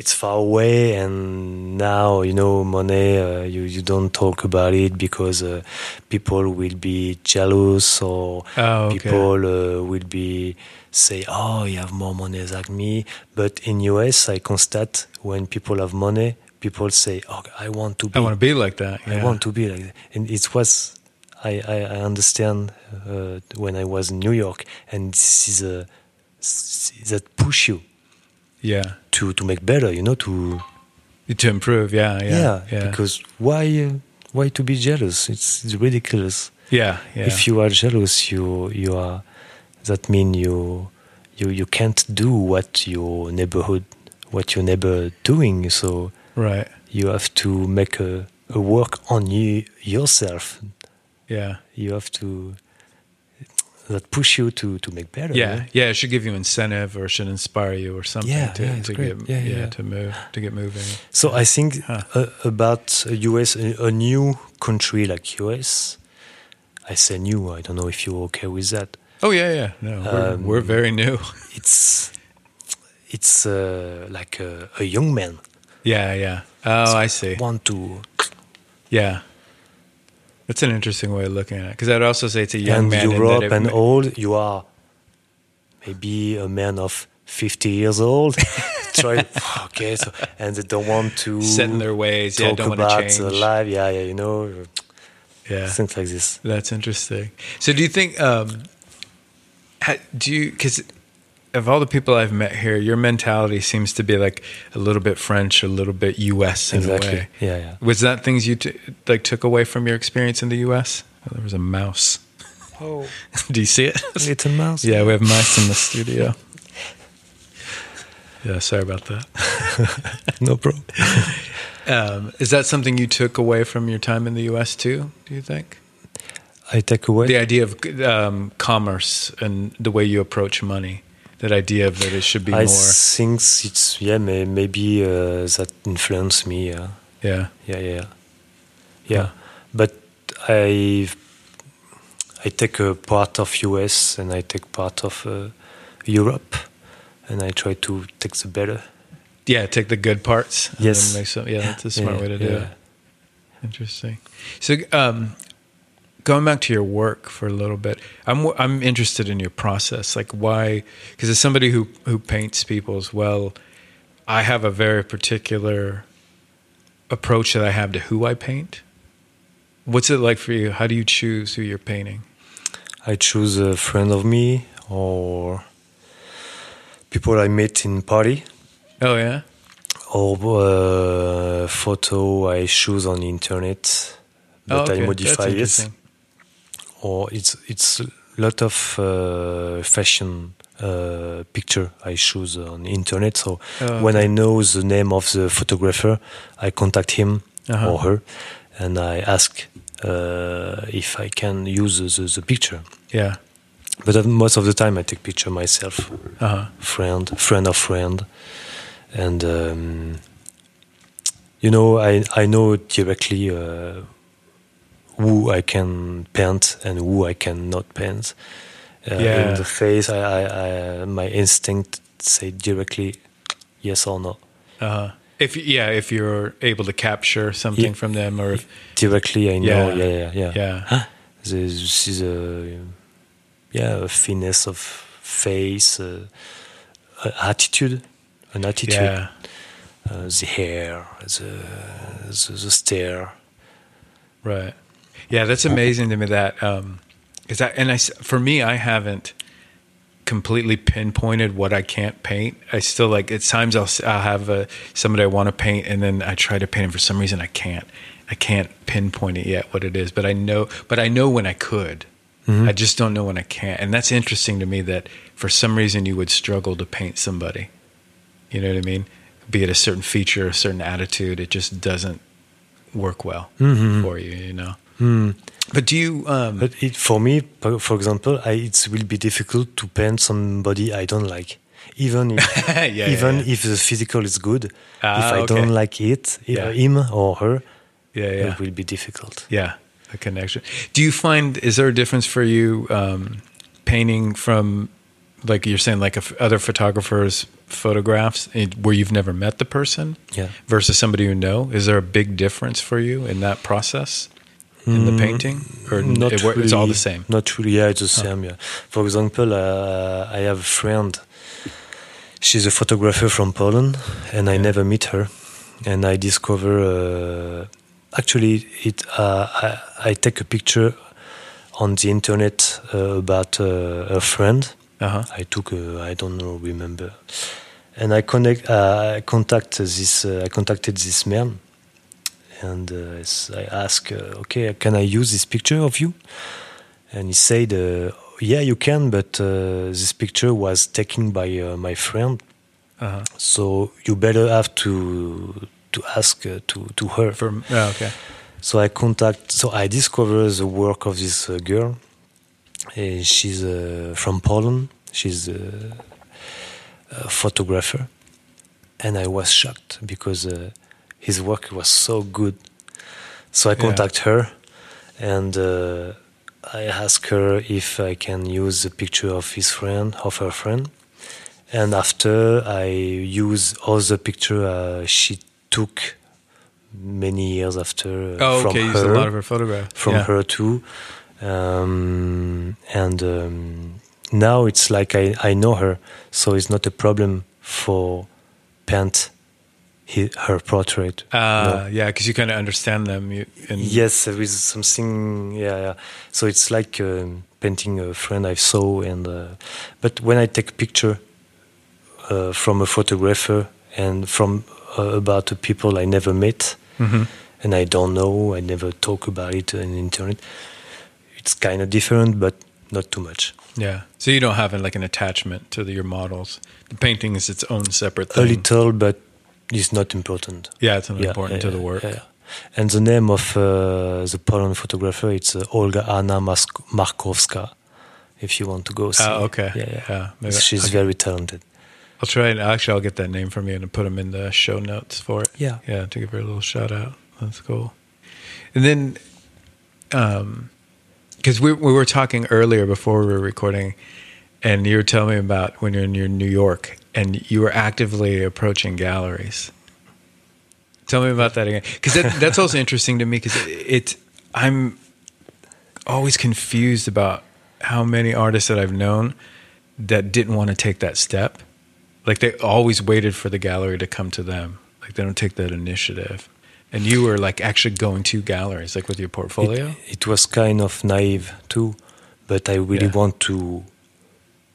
it's far away, and now you know money. Uh, you you don't talk about it because uh, people will be jealous, or Oh, okay. people uh, will be say, "Oh, you have more money than me." But in US, I constate when people have money, people say, "Oh, I want to be." I want to be like that. I want to be like that. And it was, I, I, I understand uh, when I was in New York, and this is a that push you Yeah. to to make better. You know, to To improve. Yeah. Yeah. yeah. Yeah. Because why uh, why to be jealous? It's, it's ridiculous. yeah. Yeah. If you are jealous, you you are. That mean you you you can't do what your neighborhood what your neighbor doing. So right. you have to make a, a work on you yourself Yeah. you have to that push you to to make better Yeah, yeah, it should give you incentive or should inspire you or something Yeah, to, yeah, to get Yeah, yeah, to move to get moving. so i think Huh. uh, about us a, a new country like us i say new i don't know if you're okay with that Oh yeah, yeah. No, we're, Um, we're very new. [LAUGHS] it's it's uh, like a, a young man Yeah, yeah. Oh, I see. want to Yeah, that's an interesting way of looking at it because I'd also say it's a young and man europe and old you are maybe a man of 50 years old [LAUGHS] try okay so and they don't want to set in their ways. Yeah, talk don't want to about change. the life yeah yeah you know Yeah, things like this That's interesting. So, do you think? Um, do you? Because of all the people I've met here, your mentality seems to be like a little bit French, a little bit U.S. in a exactly way. yeah yeah Was that things you t- like took away from your experience in the U.S.? Oh, there was a mouse. oh [LAUGHS] do you see it? little mouse yeah, we have mice in the studio. Yeah, sorry about that. [LAUGHS] no problem [LAUGHS] Um, is that something you took away from your time in the U.S. too? Do you think? i take away the idea of um, commerce and the way you approach money that idea of that it should be i more. think it's yeah may, maybe uh, that influenced me yeah. Yeah. Yeah yeah yeah. But i i take a part of us and i take part of uh, europe and i try to take the better. Yeah take the good parts Yes. some, yeah that's a smart Yeah, way to do yeah. it interesting. So um going back to your work for a little bit i'm i'm interested in your process. Like why because as somebody who who paints people as well i have a very particular approach that i have to who i paint. What's it like for you? How do you choose who you're painting? I choose a friend of me or people I met in party. Oh yeah? Or uh, photo I choose on the internet Oh, but okay. I modify it. Or it's it's a lot of uh, fashion uh, picture I choose on the internet so Oh, when okay. I know the name of the photographer I contact him Uh-huh. or her and I ask uh, if I can use the, the picture Yeah. but most of the time I take picture myself, Uh huh. friend, friend of friend, and um, you know I I know directly uh, who I can paint and who I cannot paint. Uh, Yeah. In the face, I, I, I my instinct say directly yes or no. Uh huh. If yeah, if you're able to capture something Yeah. from them, or if Directly, I know. Yeah. Yeah, yeah, yeah. yeah, This is a yeah a finesse of face, uh, attitude, an attitude. yeah, uh, the hair, the, the, the stare. right, yeah. That's amazing to me. That um, is that, and I for me, I haven't completely pinpointed what I can't paint. I still like at times I'll I'll have a, somebody I want to paint, and then I try to paint, and for some reason I can't. I can't pinpoint it yet what it is, but I know, but I know when I could. I just don't know when I can't, and that's interesting to me. That for some reason you would struggle to paint somebody. You know what I mean? Be it a certain feature, a certain attitude, it just doesn't work well for you. You know. But do you? Um, But it, for me, for example, I, it will be difficult to paint somebody I don't like, even if [LAUGHS] Yeah, yeah, even yeah. if the physical is good. Ah, if I okay. don't like it, Yeah. him or her, yeah, yeah. it will be difficult. Yeah, a connection. Do you find is there a difference for you um, painting from like you're saying, like other photographers' photographs eh, where you've never met the person Yeah. versus somebody you know? Is there a big difference for you in that process in the painting, or Not it, it's all the same? Not really. Yeah, it's the same. Yeah. For example, uh, I have a friend. She's a photographer from Poland, and I never meet her. And I discover. Uh, actually, it. Uh, I, I take a picture on the internet uh, about uh, a friend. Uh huh. I took. A, I don't know. Remember. And I connect. Uh, I contact this. Uh, I contacted this man, and uh, I asked, uh, "Okay, can I use this picture of you?" And he said, uh, "Yeah, you can, but uh, this picture was taken by uh, my friend, Uh huh. so you better have to to ask uh, to to her." For oh, okay. So I contact. So I discover the work of this uh, girl. Uh, she's uh, from Poland. She's uh, a photographer, and I was shocked because uh, his work was so good. So I Yeah. contact her, and uh, I ask her if I can use the picture of his friend, of her friend. And after I use all the picture uh, she took many years after uh, Oh, from okay. Her a lot of her photographs from Yeah. her too. Um, and um, now it's like I, I know her, so it's not a problem for paint he, her portrait. Uh, No. yeah, because you kind of understand them. You, and Yes, there is something. Yeah, yeah. So it's like um, painting a friend I saw, and uh, but when I take a picture uh, from a photographer and from uh, about the people I never met, Mhm. and I don't know, I never talk about it on the internet. It's kind of different, but not too much. Yeah. So you don't have like an attachment to the, your models. The painting is its own separate A little, but it's not important. Yeah, it's not Yeah, important yeah, to the work. And the name of uh, the Poland photographer, it's uh, Olga Anna Mask- Markowska. If you want to go see. Oh, okay. Yeah, yeah. Yeah, She's okay. very talented. I'll try and actually I'll get that name from you and put them in the show notes for it. Yeah. Yeah, to give her a little shout out. That's cool. And then, um, because we we were talking earlier before we were recording, and you were telling me about when you're in your New York and you were actively approaching galleries. Tell me about that again, because that, that's also [LAUGHS] interesting to me. Because it, it, I'm always confused about how many artists that I've known that didn't want to take that step. Like they always waited for the gallery to come to them. Like they don't take that initiative. And you were like actually going to galleries, like with your portfolio. It, it was kind of naive too, but I really Yeah. want to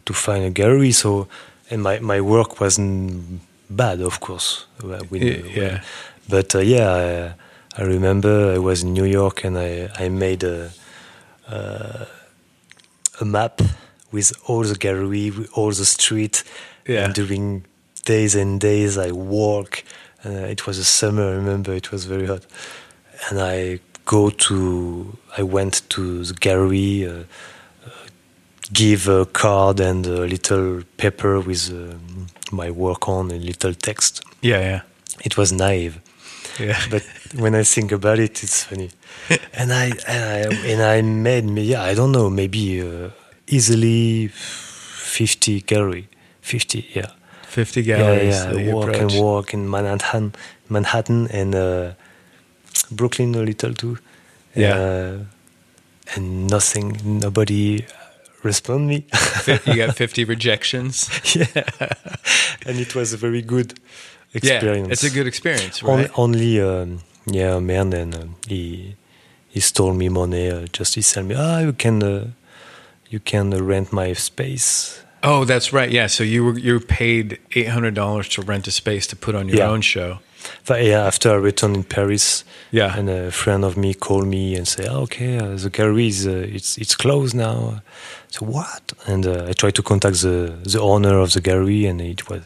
to find a gallery. So, and my, my work wasn't bad, of course. uh, with- yeah. But uh, yeah, I, I remember I was in New York and I I made a uh, a map with all the gallery, with all the street. Yeah. And during days and days, I walk. Uh, it was a summer. I remember it was very hot, and I go to. I went to the gallery, uh, give a card and a little paper with um, my work on and little text. Yeah, yeah, It was naive yeah. [LAUGHS] but when I think about it, it's funny. [LAUGHS] and I and I and I made me yeah I don't know maybe uh, easily fifty gallery, fifty yeah fifty yeah galleries. yeah that you walk and walk in Manhattan Manhattan and uh, Brooklyn a little too Yeah. uh, and nothing nobody respond me you got fifty rejections. [LAUGHS] yeah and it was a very good experience Yeah, it's a good experience, On- only um, yeah a man and um, he he stole me money uh, just he said me ah you can uh, you can uh, rent my space Oh, that's right. Yeah, so you were you were paid eight hundred dollars to rent a space to put on your Yeah. own show. but yeah after I returned in Paris Yeah. and a friend of me called me and say oh, okay uh, the gallery is uh, it's it's closed now so what and uh, I tried to contact the the owner of the gallery and it was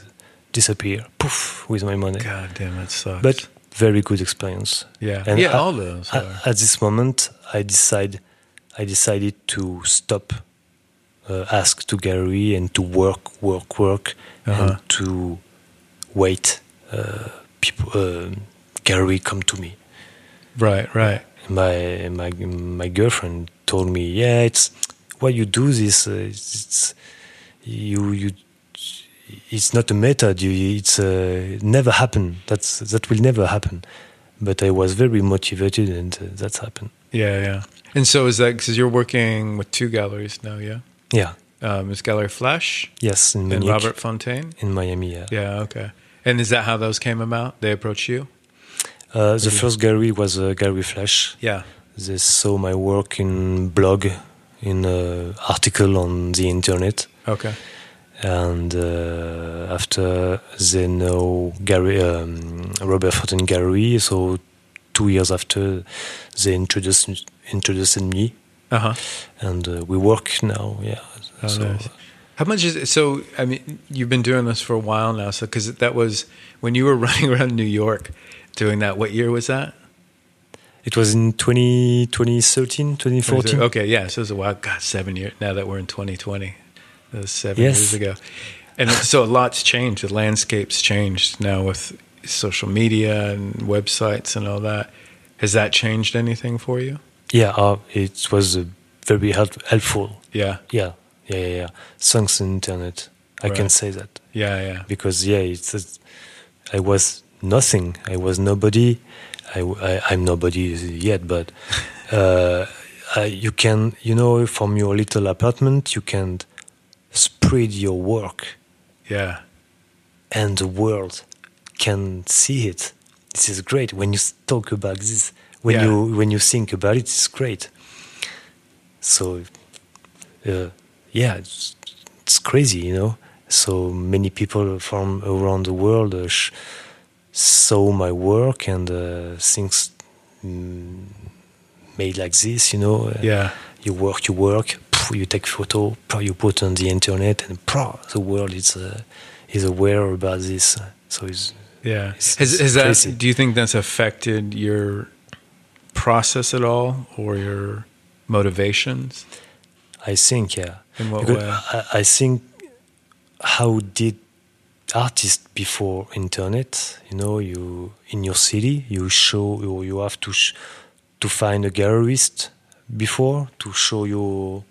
disappear poof with my money God damn, that sucks. but very good experience yeah, And yeah, I- all those. At, at this moment, I decide, I decided to stop, uh, ask to gallery and to work, work, work, Uh-huh. and to wait. Uh, people, uh, gallery come to me. right, right. My my my girlfriend told me, yeah, it's why you do this. Uh, it's, you you it's not a method. You, it's uh, never happen. That's that will never happen. But I was very motivated, and uh, that's happened. Yeah, yeah. And so is that because you're working with two galleries now? Yeah. Yeah. Um, is Gallery Flash Yes, in and Munich, Robert Fontaine? in Miami. Yeah. Yeah. Okay. And is that how those came about? They approached you? Uh, the first gallery was uh, Gallery Flash. Yeah. They saw my work in blog, in uh, article on the internet, Okay. and uh, after they know Gary, um, Robert Fontaine Gallery, so two years after they introduced introduced me, Uh huh. and uh, we work now. Yeah. Oh, so nice. How much is it? So, I mean, you've been doing this for a while now. So, because that was when you were [LAUGHS] running around New York doing that. What year was that? It was in 20, 2013, 2014. Okay, yeah. So it was a while. God, seven years. Now that we're in 2020, that was seven Yes. years ago. And so a lot's changed. The landscape's changed now with social media and websites and all that. Has that changed anything for you? Yeah, uh, it was uh, very help- helpful. Yeah, Yeah, yeah, yeah, yeah. Thanks internet, I can say that yeah, yeah. because yeah, it's it's- I was nothing. I was nobody. I, I am nobody yet, but [LAUGHS] uh, I, you can you know from your little apartment you can spread your work Yeah, and the world can see it. This is great when you talk about this. When Yeah. you when you think about it, it's great. So, uh, yeah, it's, it's crazy, you know. So many people from around the world uh, saw my work and uh, things mm, made like this, you know. Uh, yeah, you work, you work, you take photo, you put on the internet, and the world is uh, is aware about this. So it's yeah. It's- Has, has that? Do you think that's affected your process at all, or your motivations? I think yeah. In what Because way? I, I think how did artists before internet? You know, you in your city, you show you, you have to sh- to find a gallerist before to show your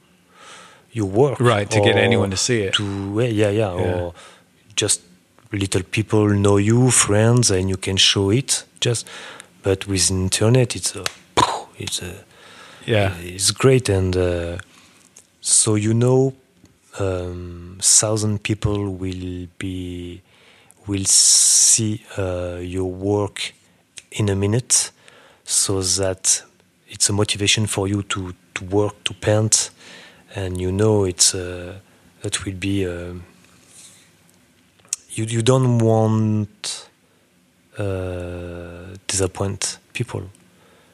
your work, Right, to get anyone to see it. To yeah, yeah, yeah, Yeah. or just little people know you, friends, and you can show it. Just, but with internet, it's a it's a Yeah, it's great and uh, so you know um, thousand people will be will see uh, your work in a minute so that it's a motivation for you to, to work to paint and you know it's uh, that will be um you, you don't want uh, disappoint people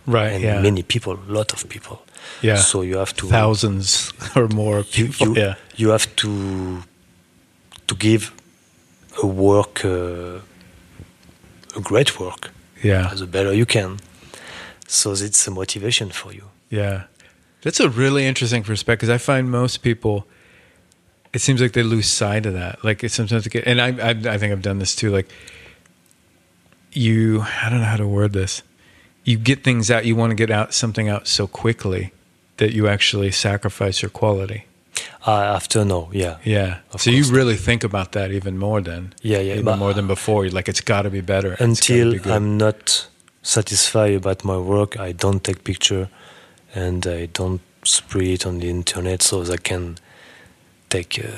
right. and yeah, many people, a lot of people. Yeah. So you have to Thousands or more you, people. you, yeah, you have to to give a work uh, a great work yeah. the better you can. So it's a motivation for you. Yeah. That's a really interesting perspective because I find most people, it seems like they lose sight of that. Like it sometimes get, and I, I, I think I've done this too. Like you, I don't know how to word this. You get things out, you want to get out something out so quickly that you actually sacrifice your quality. Uh, after no, yeah, Yeah. So you really think about that even more than, yeah, yeah. even more than before. You're like, it's got to be better. Until be. I'm not satisfied about my work, I don't take picture and I don't spread it on the internet so that can take a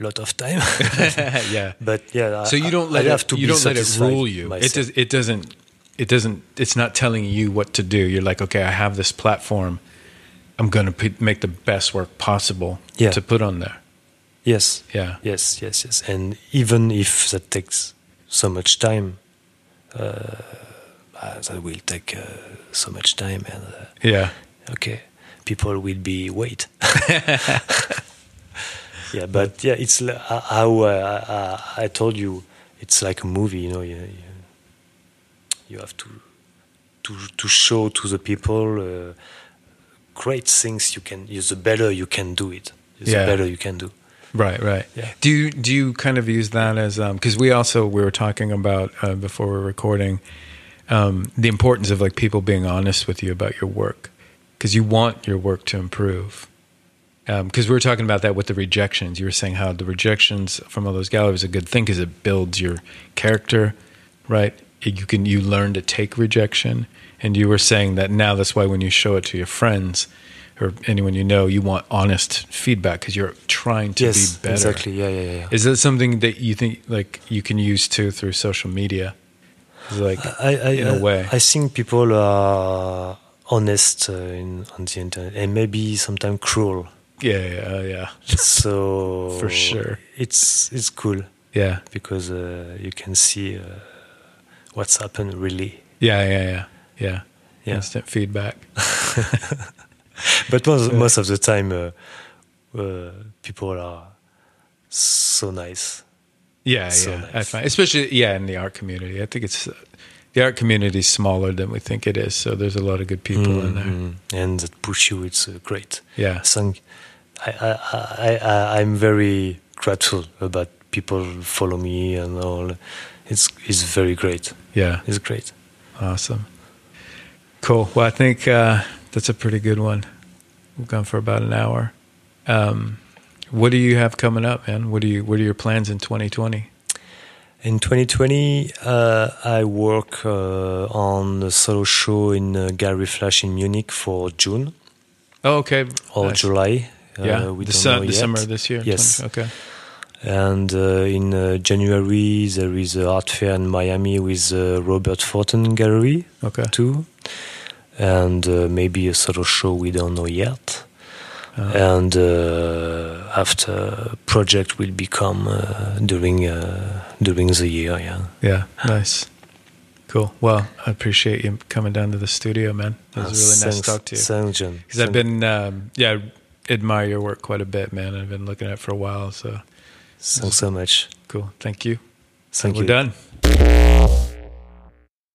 lot of time. [LAUGHS] yeah. [LAUGHS] but yeah, So I- you don't I let it, have to you be don't let it rule you. It does. It doesn't. It doesn't. It's not telling you what to do. You're like, okay, I have this platform. I'm going to make the best work possible Yeah. to put on there. Yes, Yeah. yes, yes, yes. And even if that takes so much time, uh, uh, that will take uh, so much time, and uh, Yeah. okay, people will be wait. [LAUGHS] [LAUGHS] yeah, but yeah, it's uh, how uh, uh, I told you. It's like a movie, you know. You, you, you have to to to show to the people uh, great things you can. The better you can do it, the Yeah. better you can do. Right. Right. Yeah. Do you do you kind of use that as because we also we were talking about uh, before we were recording um, the importance of like people being honest with you about your work because you want your work to improve. because we were talking about that with the rejections. You were saying how the rejections from all those galleries is a good thing because it builds your character, right? You can you learn to take rejection, and you were saying that now that's why when you show it to your friends or anyone you know, you want honest feedback because you're trying to yes, be better. exactly. Yeah, yeah, yeah. Is that something that you think like you can use too through social media? Like I, I, in a way. I think people are honest uh, in, on the internet and maybe sometimes cruel. yeah, yeah, yeah, So [LAUGHS] For sure. it's it's cool yeah, because uh, you can see uh, what's happened really. yeah, yeah, yeah, yeah. Yeah. Instant feedback. [LAUGHS] But most, most of the time, uh, uh, people are so nice. Yeah, So yeah. I nice. find, especially yeah, in the art community. I think it's uh, the art community is smaller than we think it is. So there's a lot of good people in there. Mhm. and that push you. It's uh, great. Yeah, Thank. I, I, I, I, I'm very grateful about people follow me and all. It's it's very great. yeah, It's great. awesome, cool. Well, I think uh, that's a pretty good one. We've gone for about an hour. Um, what do you have coming up, man? What do you What are your plans in 2020? In 2020, uh, I work uh, on a solo show in uh, Gallery Flash in Munich for June Oh, okay. or Nice. July. Yeah, uh, we the, know the yet. summer this year. Yes. 20 Okay. And uh, in uh, January, there is an art fair in Miami with uh, Robert Fontaine Gallery Okay. too, and uh, maybe a solo show we don't know yet. Uh, and uh, after project will become uh, during uh, during the year. Yeah, yeah. Nice. Cool. Well, I appreciate you coming down to the studio, man. It was really nice to talk to you. Thanks, John. Because I've been, um, yeah, I admire your work quite a bit, man. I've been looking at it for a while. So Thanks so much. cool. Thank you. Thank We're you. done.